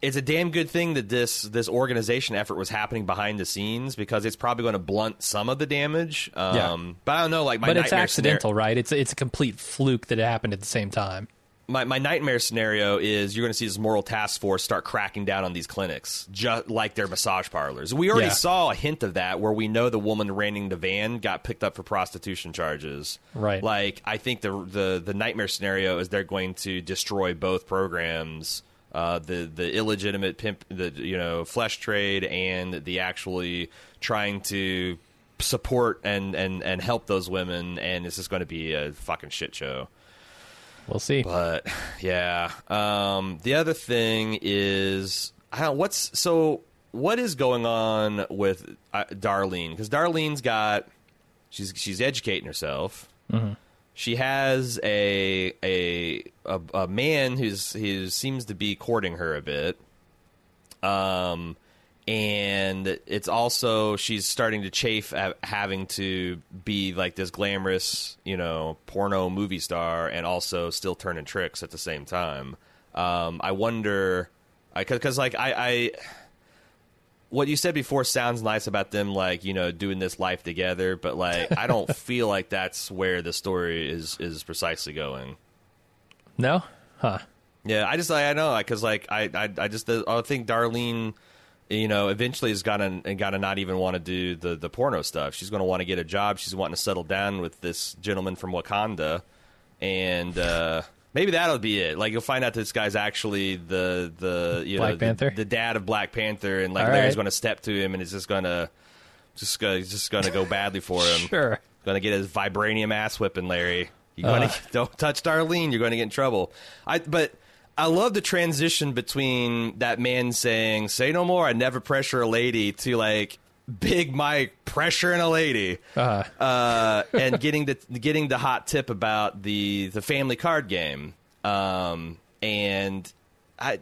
it's a damn good thing that this this organization effort was happening behind the scenes because it's probably going to blunt some of the damage. Um, Yeah. But I don't know, like my but it's accidental, scenario- right? It's it's a complete fluke that it happened at the same time. My, my nightmare scenario is you're going to see this moral task force start cracking down on these clinics, just like their massage parlors. We already Yeah. saw a hint of that where we know the woman renting the van got picked up for prostitution charges. Right. Like I think the the the nightmare scenario is they're going to destroy both programs. Uh, the the illegitimate pimp, the you know flesh trade, and the actually trying to support and and and help those women, and it's just going to be a fucking shit show. We'll see. But yeah, um, the other thing is, I don't, what's so what is going on with uh, Darlene? Because Darlene's got she's she's educating herself. She has a, a a a man who's who seems to be courting her a bit. Um, and it's also she's starting to chafe at having to be like this glamorous, you know, porno movie star, and also still turning tricks at the same time. Um, I wonder, because like I, I, what you said before sounds nice about them, like you know, doing this life together, but like I don't feel like that's where the story is is precisely going. no, huh? Yeah, I just I, I know because like I, I I just I think Darlene, you know, eventually is gonna gonna not even want to do the the porno stuff. She's gonna want to get a job. She's wanting to settle down with this gentleman from Wakanda, and uh, maybe that'll be it. Like you'll find out this guy's actually the the you Black know Panther? the, the dad of Black Panther, and like All Larry's right. gonna step to him and it's just gonna just gonna just gonna go badly for him. Sure. Gonna get his vibranium ass whipping, Larry. You're gonna Uh. don't touch Darlene. You're going to get in trouble. I but I love the transition between that man saying "Say no more, I never pressure a lady" to like Big Mike pressuring a lady, Uh, uh, and getting the getting the hot tip about the the family card game. Um, and I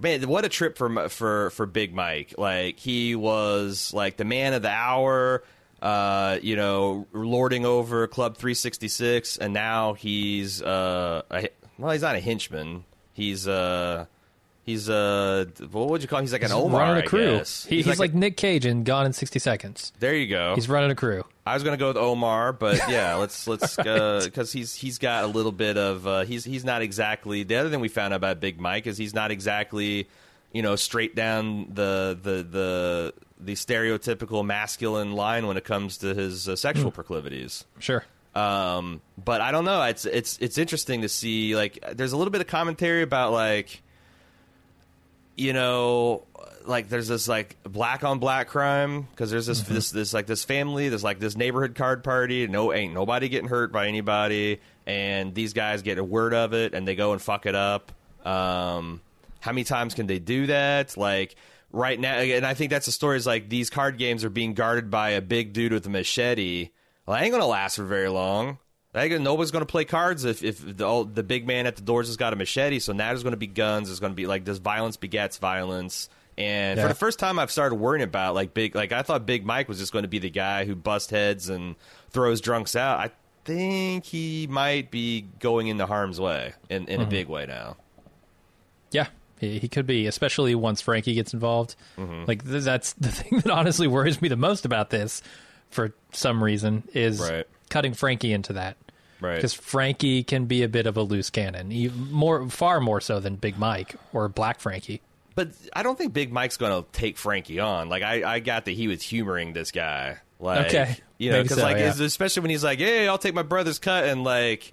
man, what a trip for for for Big Mike. Like he was like the man of the hour. Uh, you know, lording over Club 366, and now he's uh, a, well, he's not a henchman. He's uh, he's uh, what would you call? Him? He's like an Omar. running a I crew. guess. He, he's, like, a- Nick Cage in Gone in 60 Seconds. there you go. He's running a crew. I was gonna go with Omar, but yeah, let's let's because he's he's got a little bit of uh, he's he's not exactly the other thing we found out about Big Mike is he's not exactly you know straight down the the the the stereotypical masculine line when it comes to his uh, sexual proclivities. Sure. Um, but I don't know. It's it's it's interesting to see. Like, there's a little bit of commentary about like, you know, like there's this like black on black crime because there's this this this like this family, there's like this neighborhood card party. No, ain't nobody getting hurt by anybody, and these guys get a word of it and they go and fuck it up. Um, how many times can they do that? Like right now, and I think that's the story. Is like these card games are being guarded by a big dude with a machete. Well, that ain't gonna last for very long. That nobody's gonna play cards if, if the the big man at the doors has got a machete. So now there's gonna be guns. There's gonna be like this violence begets violence. And Yeah. for the first time, I've started worrying about like big. Like I thought Big Mike was just going to be the guy who busts heads and throws drunks out. I think he might be going into harm's way in, in a big way now. Yeah, he, he could be, especially once Frankie gets involved. Mm-hmm. Like th- that's the thing that honestly worries me the most about this, for some reason, is Right. cutting Frankie into that. Right. Because Frankie can be a bit of a loose cannon, he, more far more so than Big Mike or Black Frankie. But I don't think Big Mike's going to take Frankie on. Like I, I got that he was humoring this guy. Like, Okay. you know, because so, like yeah. especially when he's like, "Hey, I'll take my brother's cut," and like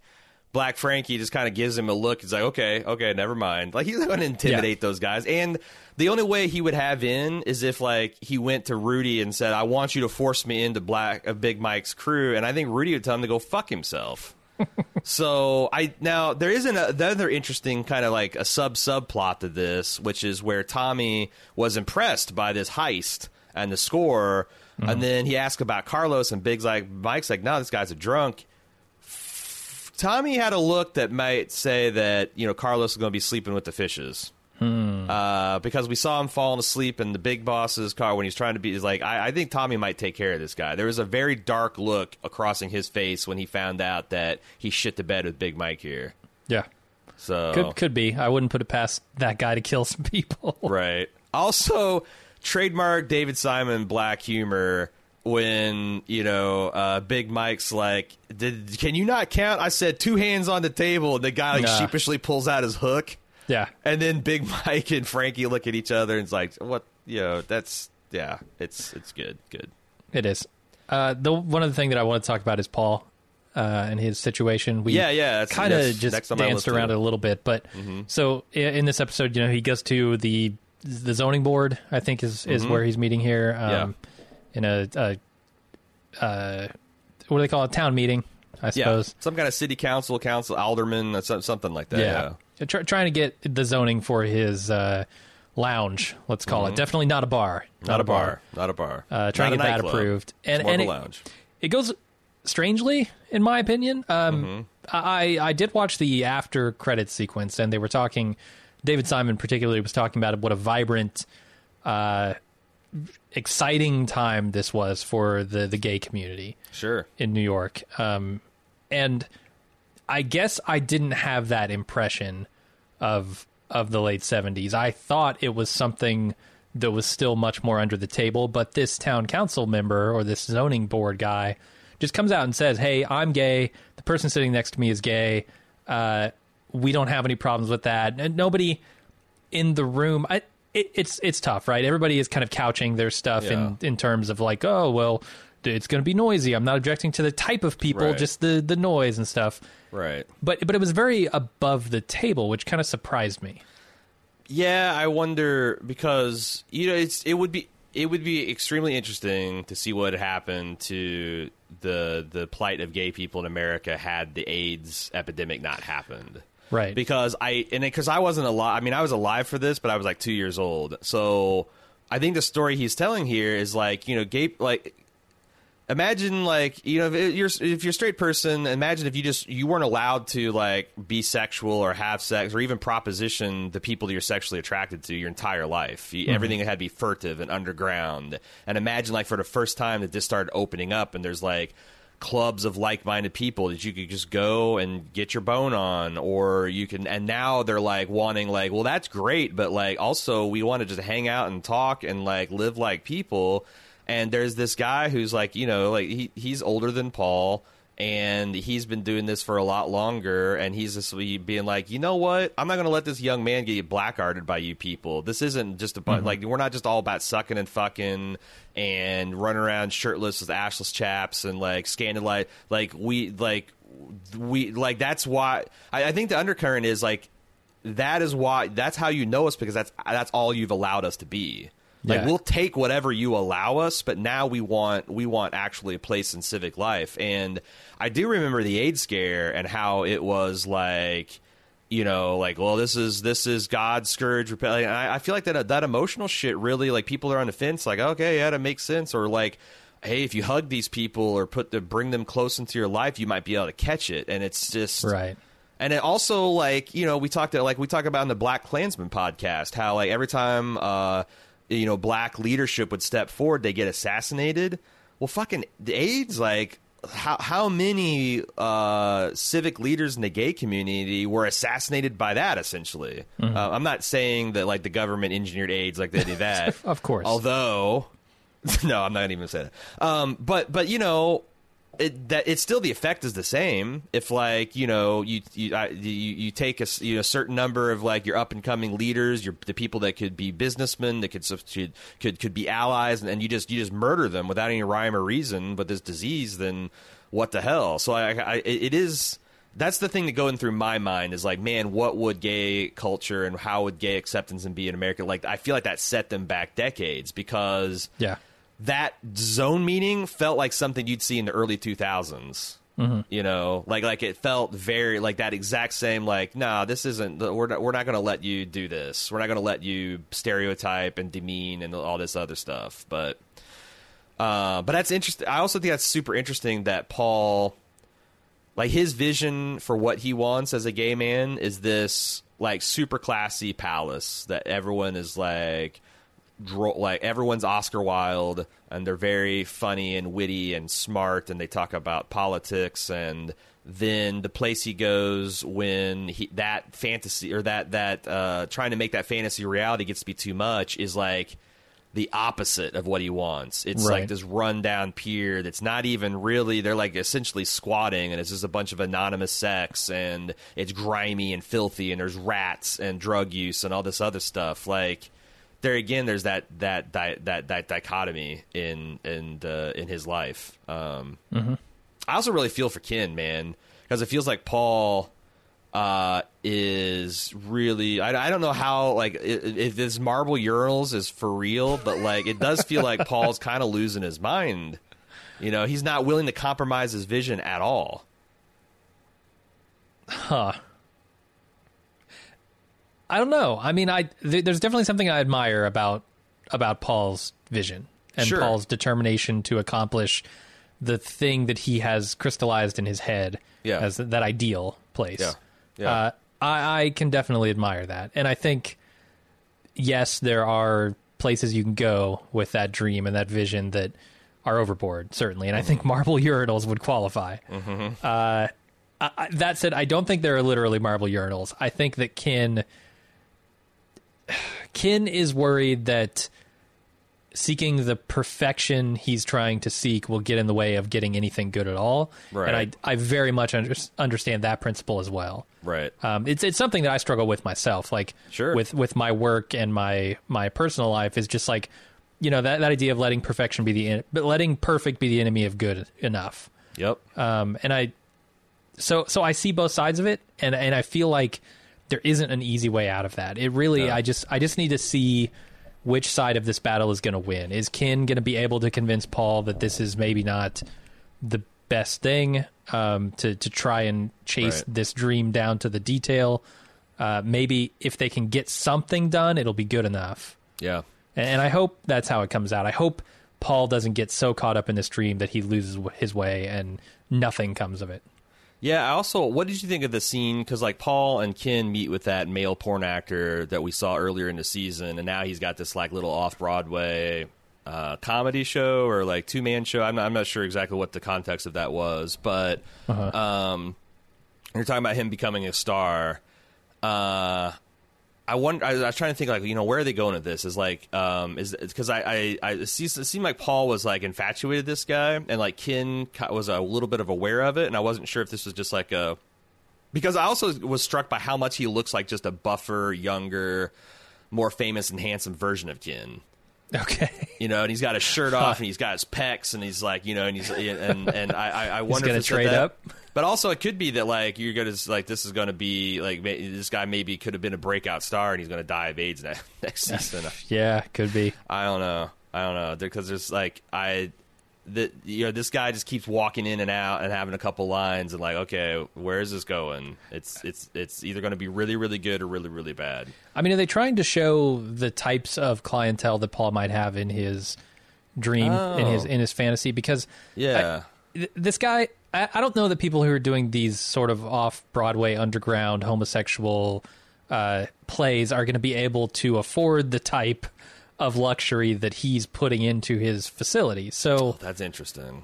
Black Frankie just kind of gives him a look. He's like, "Okay, okay, never mind." Like he's going to intimidate those guys. And the only way he would have in is if like he went to Rudy and said, "I want you to force me into Black of Big Mike's crew," and I think Rudy would tell him to go fuck himself. So I now there isn't another the interesting kind of like a sub subplot to this, which is where Tommy was impressed by this heist and the score, and mm-hmm. then he asked about Carlos, and Big's like Mike's like, no, this guy's a drunk. Tommy had a look that might say that you know Carlos is going to be sleeping with the fishes. Uh, because we saw him falling asleep in the big boss's car when he's trying to be. He's like, I, I think Tommy might take care of this guy. There was a very dark look crossing his face when he found out that he shit the bed with Big Mike here. Yeah. So Could could be. I wouldn't put it past that guy to kill some people. Right. Also, trademark David Simon black humor when you know uh, Big Mike's like, Did, "Can you not count?" I said two hands on the table, and the guy like Nah. sheepishly pulls out his hook, Yeah. and then Big Mike and Frankie look at each other and it's like, "What? You know, that's yeah, it's it's good, good." It is. Uh, the one other thing that I want to talk about is Paul uh, and his situation. We Yeah, yeah, kind of just next on my danced around it a little bit. But so in this episode, you know, he goes to the the zoning board. I think is is where he's meeting here. Um, In a, a uh, what do they call it? Town meeting, I Yeah, suppose. some kind of city council, council, alderman, uh, something like that. Yeah, yeah. Try, trying to get the zoning for his uh, lounge. Let's call it. Definitely not a bar. Mm-hmm. not, a bar, not a bar. Uh, trying to get that approved. And and it- lounge. it goes strangely in my opinion um Mm-hmm. i i did watch the after credit sequence and they were talking david simon particularly was talking about what a vibrant uh exciting time this was for the the gay community Sure. in new york. Um and i guess i didn't have that impression of of the late 70s i thought it was something that was still much more under the table but this town council member or this zoning board guy just comes out and says hey i'm gay. The person sitting next to me is gay. Uh, we don't have any problems with that. And nobody in the room I, it, it's it's tough right everybody is kind of couching their stuff in in terms of like oh well it's going to be noisy i'm not objecting to the type of people Right. just the the noise and stuff Right. but but it was very above the table which kind of surprised me Yeah, I wonder because you know it's it would be it would be extremely interesting to see what happened to the the plight of gay people in America had the AIDS epidemic not happened. Right Because I and because I wasn't alive. I mean, I was alive for this, but I was like two years old. So I think the story he's telling here is like you know, gay like imagine like you know if you're if you're a straight person imagine if you just you weren't allowed to like be sexual or have sex or even proposition the people that you're sexually attracted to your entire life you, mm-hmm. everything had to be furtive and underground and imagine like for the first time that this started opening up and there's like clubs of like-minded people that you could just go and get your bone on or you can and now they're like wanting like well that's great but like also we want to just hang out and talk and like live like people. And there's this guy who's like you know like he, he's older than paul and he's been doing this for a lot longer and he's just being like you know what? I'm not going to let this young man get blackguarded by you people. This isn't just about mm-hmm. like we're not just all about sucking and fucking and running around shirtless with ashless chaps and like scandalize like we like we like that's why I, I think the undercurrent is like that is why that's how you know us because that's that's all you've allowed us to be like Yeah. we'll take whatever you allow us but now we want we want actually a place in civic life. And i do remember the aids scare and how it was like you know like well this is this is god's scourge. And I, I feel like that that emotional shit really like people are on the fence like okay yeah that makes sense. Or like hey if you hug these people or put the bring them close into your life you might be able to catch it. And it's just right. And it also like you know we talked to, like we talk about in the Black Klansman podcast how like every time uh you know black leadership would step forward they get assassinated. Well, fucking AIDS like how how many uh, civic leaders in the gay community were assassinated by that? Essentially, uh, I'm not saying that like the government engineered AIDS like they did that. Of course. although no, I'm not even gonna say that. Um, but but you know, it, that it's still the effect is the same. If like you know you you I, you, you take a you know, certain number of like your up and coming leaders, your the people that could be businessmen, that could could could be allies, and, and you just you just murder them without any rhyme or reason with this disease, then what the hell? So I, I it is. That's the thing that going through my mind is like, man, what would gay culture and how would gay acceptance and be in America? Like, I feel like that set them back decades because yeah that zone meeting felt like something you'd see in the early 2000s. You know, like like it felt very like that exact same like, nah, this isn't. We're not, we're not going to let you do this. We're not going to let you stereotype and demean and all this other stuff. But uh, but that's interesting. I also think that's super interesting that Paul, like his vision for what he wants as a gay man is this like super classy palace that everyone is like dro- like everyone's Oscar Wilde, and they're very funny and witty and smart, and they talk about politics and then the place he goes when he, that fantasy or that that uh, trying to make that fantasy reality gets to be too much is like the opposite of what he wants. It's Right. like this rundown pier that's not even really. They're like essentially squatting, and it's just a bunch of anonymous sex, and it's grimy and filthy, and there's rats and drug use and all this other stuff. Like there again, there's that that that that, that dichotomy in in the, in his life. Um, I also really feel for Ken, man, because it feels like Paul uh, is really. I, I don't know how like if this marble urinals is for real, but like it does feel like Paul's kind of losing his mind. You know, he's not willing to compromise his vision at all. Huh. I don't know. I mean, I th- there's definitely something I admire about about Paul's vision and Sure. Paul's determination to accomplish the thing that he has crystallized in his head Yeah. as that ideal place. Yeah. Yeah. Uh, I, I can definitely admire that, and I think yes, there are places you can go with that dream and that vision that are overboard, certainly, and I think marble urinals would qualify. Uh, I, that said, I don't think there are literally marble urinals. I think that Ken Ken is worried that seeking the perfection he's trying to seek will get in the way of getting anything good at all. Right. And I I very much under, understand that principle as well. Right. Um, it's it's something that I struggle with myself. Like Sure. with with my work and my my personal life is just like you know that that idea of letting perfection be the but letting perfect be the enemy of good enough. Yep. Um, and I so so I see both sides of it, and and I feel like there isn't an easy way out of that. It really No. I just I just need to see which side of this battle is going to win. Is Ken going to be able to convince Paul that this is maybe not the best thing um, to to try and chase Right. this dream down to the detail? Uh, maybe if they can get something done, it'll be good enough. Yeah. And, and I hope that's how it comes out. I hope Paul doesn't get so caught up in this dream that he loses his way and nothing comes of it. Yeah. I also, what did you think of the scene? Because like Paul and Ken meet with that male porn actor that we saw earlier in the season, and now he's got this like little off Broadway uh, comedy show or like two man show. I'm not, I'm not sure exactly what the context of that was, but um, you're talking about him becoming a star. Uh, I wonder. I, was trying to think, like, you know, where are they going with this? Is like, um, is because I, I, I it it seemed like Paul was like infatuated with this guy, and like Ken ki- was a little bit of aware of it, and I wasn't sure if this was just like a because I also was struck by how much he looks like just a buffer, younger, more famous and handsome version of Ken. Okay. You know, and he's got his shirt off, and he's got his pecs, and he's like, you know, and he's and and I, I, I wonder if it's gonna if trade that- up? But also, it could be that like you're gonna like this is gonna be like this guy maybe could have been a breakout star, and he's gonna die of AIDS next, next season. Yeah, could be. I don't know. I don't know because there's like I. The, you know this guy just keeps walking in and out and having a couple lines and like okay where is this going it's it's it's either going to be really really good or really really bad I mean, are they trying to show the types of clientele that Paul might have in his dream, in his Oh. in his fantasy? Because yeah th- this guy, I, I don't know that people who are doing these sort of off Broadway underground homosexual uh, plays are going to be able to afford the type of luxury that he's putting into his facility. So oh, that's interesting.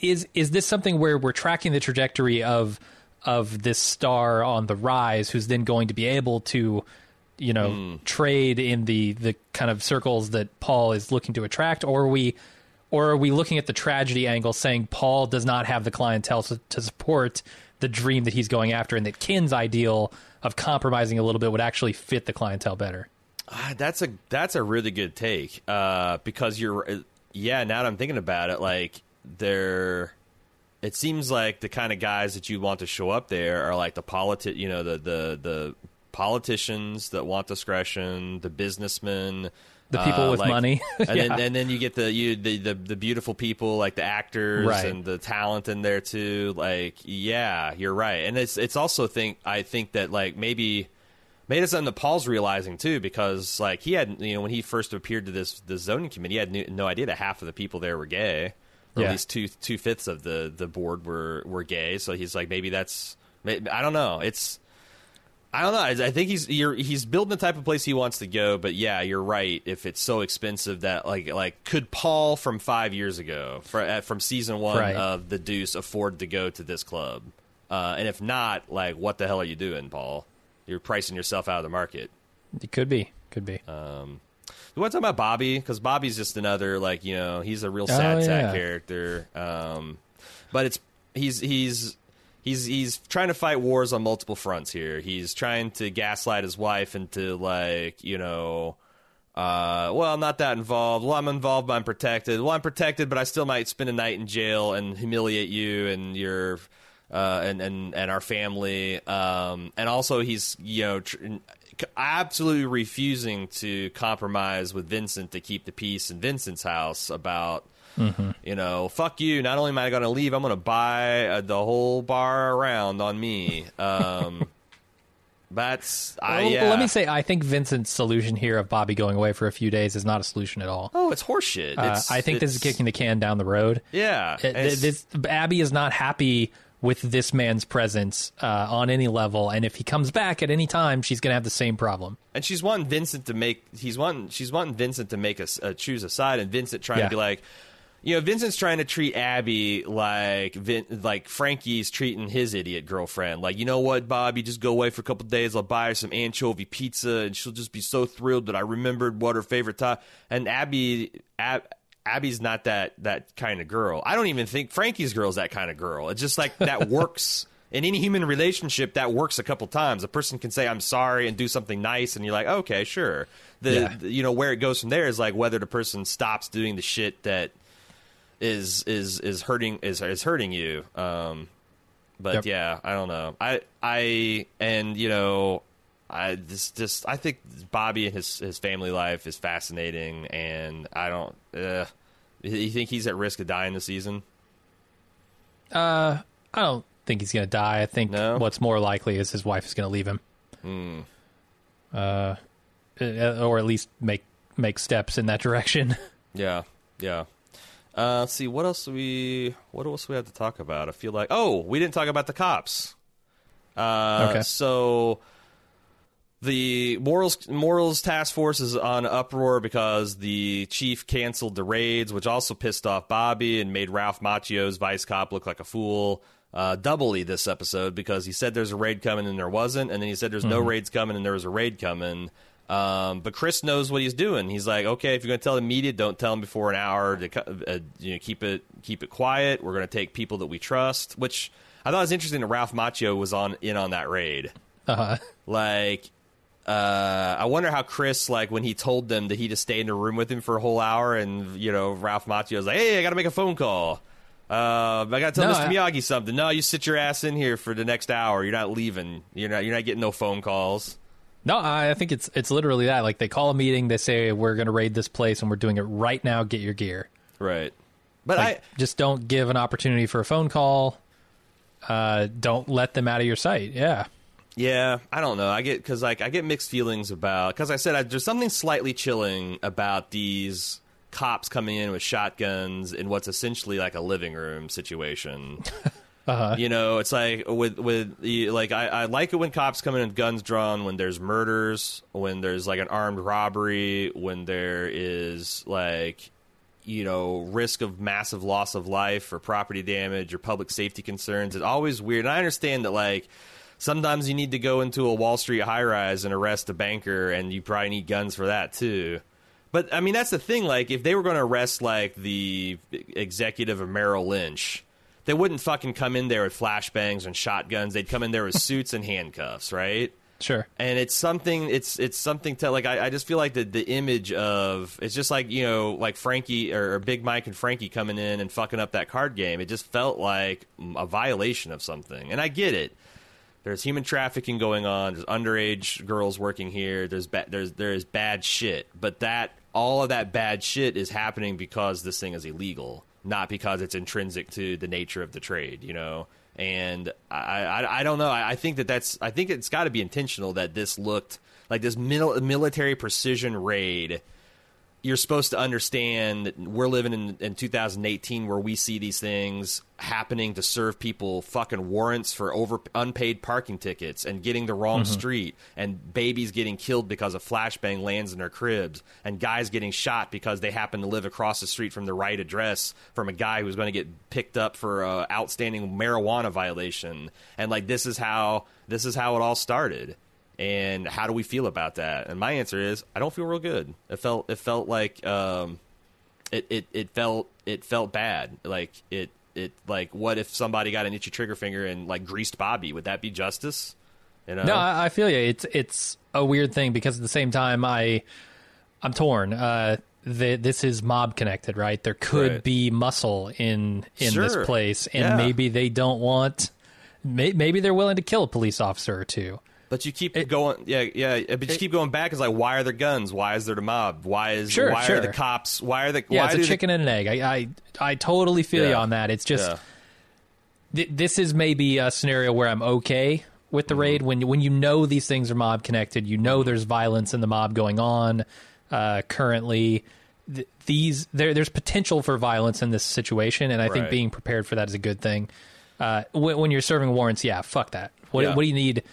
is is this something where we're tracking the trajectory of of this star on the rise who's then going to be able to you know hmm. trade in the the kind of circles that Paul is looking to attract? Or are we or are we looking at the tragedy angle saying Paul does not have the clientele to, to support the dream that he's going after and that Ken's ideal of compromising a little bit would actually fit the clientele better Ah, that's a that's a really good take uh, because you're uh, yeah now that I'm thinking about it like they're it seems like the kind of guys that you want to show up there are like the politi- you know the the the politicians that want discretion the businessmen The people uh, with like- money. and, then, and then you get the you the, the the beautiful people like the actors Right. and the talent in there too like yeah you're right and it's it's also think I think that like maybe Maybe it's something that Paul's realizing too, because like he had, you know, when he first appeared to this the zoning committee, he had no, no idea that half of the people there were gay, or Yeah. at least two two fifths of the the board were were gay. So he's like, maybe that's, I don't know. It's I don't know. I, think he's you're, he's building the type of place he wants to go. But yeah, you're right. If it's so expensive that like like could Paul from five years ago for, uh, from season one Right. of the Deuce afford to go to this club? Uh, and if not, like what the hell are you doing, Paul? You're pricing yourself out of the market. It could be. Could be. We want to talk about Bobby because Bobby's just another like you know he's a real sad Oh, sack yeah. character. Um, but it's he's he's he's he's trying to fight wars on multiple fronts here. He's trying to gaslight his wife into like you know. Uh, well, I'm not that involved. Well, I'm involved, but I'm protected. Well, I'm protected, but I still might spend a night in jail and humiliate you and your, uh, and and and our family. Um, and also he's you know tr- absolutely refusing to compromise with Vincent to keep the peace in Vincent's house about. You know, fuck you. Not only am I going to leave, I'm going to buy uh, the whole bar around on me. Um, that's I Well, yeah. Let me say, I think Vincent's solution here of Bobby going away for a few days is not a solution at all. Oh, it's horseshit. Uh, It's- I think this is kicking the can down the road. Yeah, It- this, Abby is not happy with this man's presence uh, on any level, and if he comes back at any time, she's going to have the same problem. and she's wanting Vincent to make. He's wanting. She's wanting Vincent to make a, s- uh, choose a side, and Vincent trying Yeah. to be like, you know, Vincent's trying to treat Abby like Vin, like Frankie's treating his idiot girlfriend. Like, you know what, Bob, you just go away for a couple days. I'll buy her some anchovy pizza, and she'll just be so thrilled that I remembered what her favorite time. And Abby, Ab, Abby's not that that kind of girl. I don't even think Frankie's girl's that kind of girl. It's just like that works. In any human relationship, that works a couple times. A person can say "I'm sorry" and do something nice, and you're like, "Okay, sure." The, Yeah. the- you know where it goes from there is like whether the person stops doing the shit that is is is hurting is is hurting you. Um, but Yep. yeah, I don't know. I I and you know, I just just I think Bobby and his his family life is fascinating, and I don't. Uh, you think he's at risk of dying this season? Uh, I don't think he's going to die. I think No? what's more likely is his wife is going to leave him. Uh, uh, or at least make make steps in that direction. Yeah, yeah. Uh, let's see what else do we what else do we have to talk about. I feel like oh, we didn't talk about the cops. Uh, Okay. So the morals morals task force is on uproar because the chief canceled the raids, which also pissed off Bobby and made Ralph Macchio's vice cop look like a fool. Uh, doubly this episode because he said there's a raid coming and there wasn't, and then he said there's no raids coming and there was a raid coming. Um, but Chris knows what he's doing. He's like, okay, if you're going to tell the media, don't tell them before an hour. To uh, you know, keep it keep it quiet. We're going to take people that we trust. Which I thought was interesting that Ralph Macchio was on in on that raid. Uh, Like, uh, I wonder how Chris, like, when he told them that he just stayed in a room with him for a whole hour, and you know, Ralph Macchio was like, "Hey, I got to make a phone call. Uh, I got to tell No, Mr. I- Miyagi something. No, you sit your ass in here for the next hour. You're not leaving. You're not. You're not getting no phone calls. no, I I think it's it's literally that. Like they call a meeting, they say we're going to raid this place, and we're doing it right now. Get your gear. Right. But Like, I, just don't give an opportunity for a phone call. Uh, don't let them out of your sight. Yeah. Yeah, I don't know. I get because like I get mixed feelings about because I said I, there's something slightly chilling about these cops coming in with shotguns in what's essentially like a living room situation. Uh-huh. You know, it's like with with the- like I, I like it when cops come in with guns drawn when there's murders, when there's like an armed robbery, when there is like you know risk of massive loss of life or property damage or public safety concerns. It's always weird. And I understand that like sometimes you need to go into a Wall Street high rise and arrest a banker, and you probably need guns for that too. But I mean, that's the thing. Like, if they were going to arrest like the executive of Merrill Lynch, they wouldn't fucking come in there with flashbangs and shotguns. They'd come in there with suits and handcuffs, right? Sure. and it's something it's it's something to like I, I just feel like the the image of it's just like you know like Frankie or, or Big Mike and Frankie coming in and fucking up that card game it just felt like a violation of something and I get it there's human trafficking going on there's underage girls working here there's ba- there's there is bad shit but that all of that bad shit is happening because this thing is illegal not because it's intrinsic to the nature of the trade you know and I, I, I don't know. I, I think that that's. I think it's got to be intentional that this looked like this mil- military precision raid you're supposed to understand that we're living in, in 2018 where we see these things happening to serve people fucking warrants for over unpaid parking tickets and getting the wrong mm-hmm. street and babies getting killed because a flashbang lands in their cribs and guys getting shot because they happen to live across the street from the right address from a guy who's going to get picked up for a outstanding marijuana violation and like this is how this is how it all started and how do we feel about that? And my answer is I don't feel real good. It felt it felt like um, it, it it felt it felt bad. Like it it like what if somebody got an itchy trigger finger and like greased Bobby? Would that be justice? You know? No, I, I feel you. It's it's a weird thing because at the same time I I'm torn. Uh, the, this is mob connected, right? There could right. be muscle in in sure. this place, and yeah. maybe they don't want. maybe they're willing to kill a police officer or two. But you keep it, going, yeah, yeah. But you it, keep going back. Is like, why are there guns? Why is there the mob? Why is sure, why sure. are the cops? Why are the yeah? Why it's a chicken the, and an egg. I I, I totally feel yeah. you on that. It's just yeah. th- this is maybe a scenario where I'm okay with the mm-hmm. raid when when you know these things are mob connected. You know mm-hmm. there's violence in the mob going on uh, currently. Th- these there there's potential for violence in this situation, and I right. think being prepared for that is a good thing. Uh, when, when, you're serving warrants, yeah, fuck that. What, yeah. what do you need?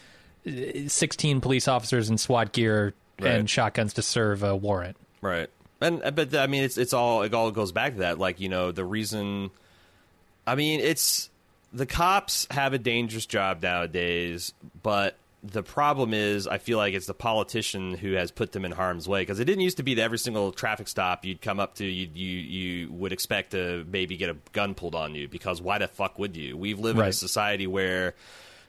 16 police officers in SWAT gear right. and shotguns to serve a warrant. Right. And uh, but I mean it's it's all it all goes back to that like you know the reason I mean it's the cops have a dangerous job nowadays but the problem is I feel like it's the politician who has put them in harm's way because it didn't used to be that every single traffic stop you'd come up to you you you would expect to maybe get a gun pulled on you because why the fuck would you? We've lived right. in a society where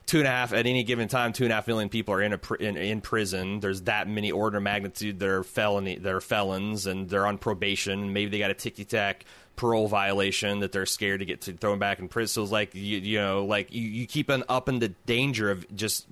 two and a half at any given time, two and a half million people are in a in, in prison. There's that many order magnitude that are felony, that are felons, and they're on probation. Maybe they got a ticky tack parole violation that they're scared to get to thrown back in prison. So it's like you, you know, like you, you keep an up in the danger of just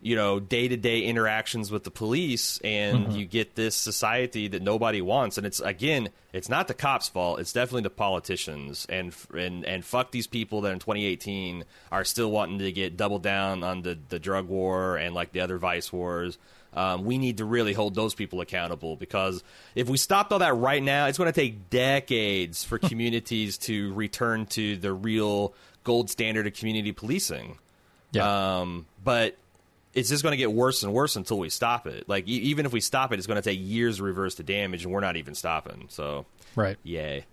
you know day to day interactions with the police, and mm-hmm. you get this society that nobody wants. And it's again, it's not the cops' fault. It's definitely the politicians. And and and fuck these people that in 2018 are still wanting to get double down on the the drug war and like the other vice wars. Um, we need to really hold those people accountable because if we stopped all that right now, it's going to take decades for communities to return to the real gold standard of community policing. Yeah. Um, but it's just going to get worse and worse until we stop it. Like e- even if we stop it, it's going to take years to reverse the damage, and we're not even stopping. So right, yay.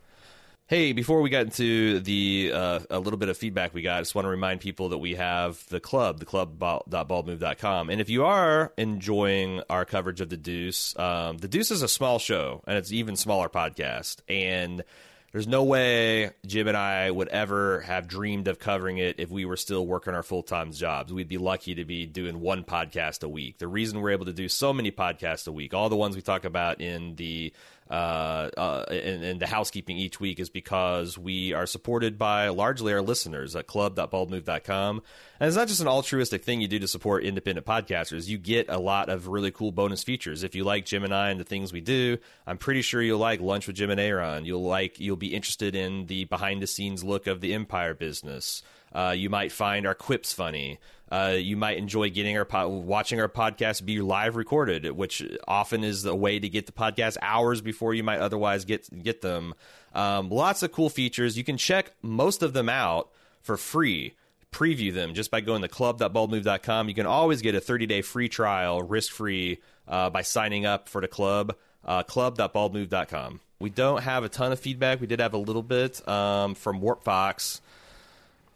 Hey, before we get into the uh, a little bit of feedback we got, I just want to remind people that we have the club, the club.baldmove.com. And if you are enjoying our coverage of the Deuce, um, the Deuce is a small show and it's even smaller podcast. And there's no way Jim and I would ever have dreamed of covering it if we were still working our full time jobs. We'd be lucky to be doing one podcast a week. The reason we're able to do so many podcasts a week, all the ones we talk about in the uh, uh, in, in, the housekeeping each week is because we are supported by largely our listeners at club.baldmove.com. And it's not just an altruistic thing you do to support independent podcasters. You get a lot of really cool bonus features. If you like Jim and I and the things we do, I'm pretty sure you'll like Lunch with Jim and Aaron. You'll like you'll be interested in the behind the scenes look of the Empire business. Uh, you might find our quips funny. Uh, you might enjoy getting our po- watching our podcast be live recorded, which often is a way to get the podcast hours before you might otherwise get get them. Um, lots of cool features. You can check most of them out for free. Preview them just by going to club.baldmove.com. You can always get a 30 day free trial, risk free, uh, by signing up for the club. Uh, club.baldmove.com. We don't have a ton of feedback. We did have a little bit um, from Warp Fox.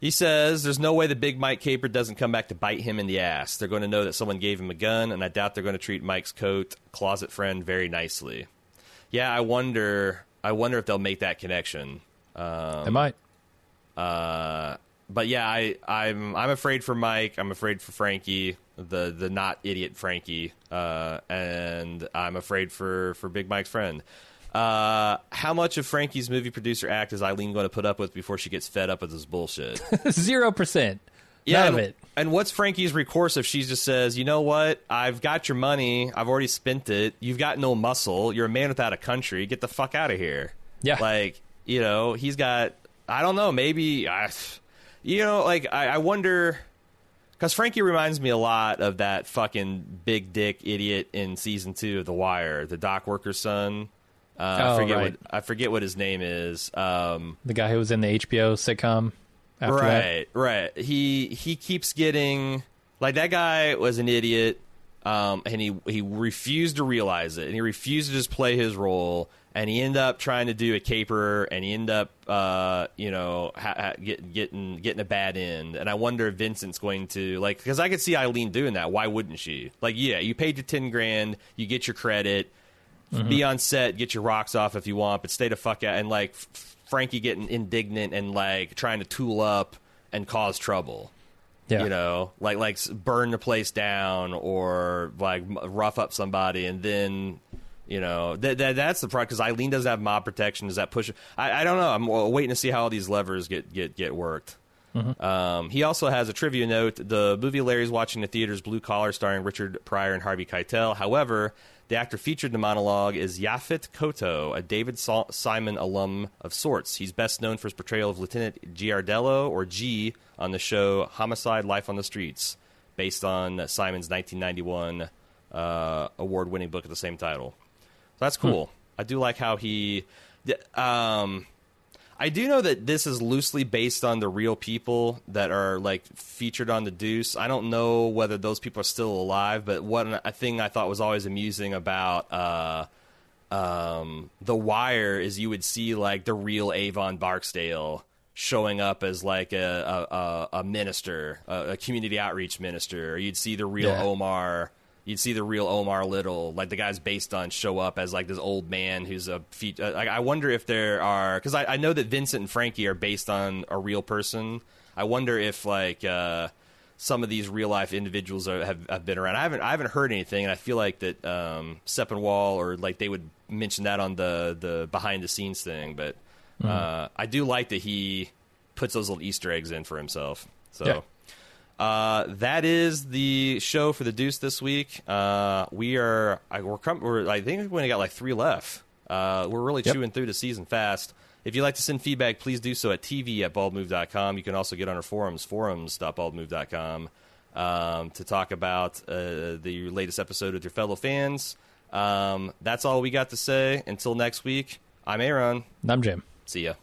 He says there's no way the big Mike caper doesn't come back to bite him in the ass. They're going to know that someone gave him a gun, and I doubt they're going to treat Mike's coat closet friend very nicely. Yeah, I wonder. I wonder if they'll make that connection. Um, they might. Uh, but yeah, I, I'm I'm afraid for Mike. I'm afraid for Frankie, the the not idiot Frankie, uh, and I'm afraid for for Big Mike's friend. Uh, how much of Frankie's movie producer act is Eileen going to put up with before she gets fed up with this bullshit? Zero percent. Yeah, None and, of it. And what's Frankie's recourse if she just says, you know what? I've got your money. I've already spent it. You've got no muscle. You're a man without a country. Get the fuck out of here. Yeah. Like, you know, he's got, I don't know, maybe, I. you know, like, I, I wonder. Because Frankie reminds me a lot of that fucking big dick idiot in season two of The Wire, the dock worker's son Uh, I Oh, forget right. what I forget what his name is. Um, The guy who was in the HBO sitcom after that. right, right. He he keeps getting like that guy was an idiot, um, and he he refused to realize it, and he refused to just play his role, and he ended up trying to do a caper, and he ended up uh, you know ha- ha- get, getting getting a bad end, and I wonder if Vincent's going to like because I could see Eileen doing that. Why wouldn't she? Like, yeah, you paid your ten grand, you get your credit. Be on set, get your rocks off if you want, but stay the fuck out. And like Frankie getting indignant and like trying to tool up and cause trouble. Yeah. You know, like like burn the place down or like rough up somebody, and then you know that that that's the problem because Eileen doesn't have mob protection. Does that push? I, I don't know. I'm waiting to see how all these levers get get get worked. Um, he also has a trivia note. The movie Larry's watching in the theaters, Blue Collar, starring Richard Pryor and Harvey Keitel. However, the actor featured in the monologue is Yaphet Kotto, a David Simon alum of sorts. He's best known for his portrayal of Lieutenant Giardello, or G, on the show Homicide: Life on the Streets, based on Simon's 1991 uh, award-winning book of the same title. So that's cool. I do like how he. Um, I do know that this is loosely based on the real people that are like featured on the Deuce. I don't know whether those people are still alive, but what a thing I thought was always amusing about uh, um, The Wire is you would see like the real Avon Barksdale showing up as like a a, a, minister, a, a community outreach minister, or you'd see the real Yeah. Omar. You'd see the real Omar Little, like the guy's based on, show up as like this old man who's a feat. Uh, I wonder if there are because I, I know that Vincent and Frankie are based on a real person. I wonder if like uh, some of these real life individuals are, have, have been around. I haven't I haven't heard anything, and I feel like that um, Sepinwall or like they would mention that on the the behind the scenes thing. But uh, I do like that he puts those little Easter eggs in for himself. So. Yeah. Uh, that is the show for the Deuce this week. Uh, we are, I, we're, com- we're, I think we only got like three left. Uh, we're really Yep. chewing through the season fast. If you'd like to send feedback, please do so at tv at baldmove.com. You can also get on our forums, forums.baldmove.com, um, to talk about uh, the latest episode with your fellow fans. Um, that's all we got to say. Until next week, I'm Aaron. And I'm Jim. See ya.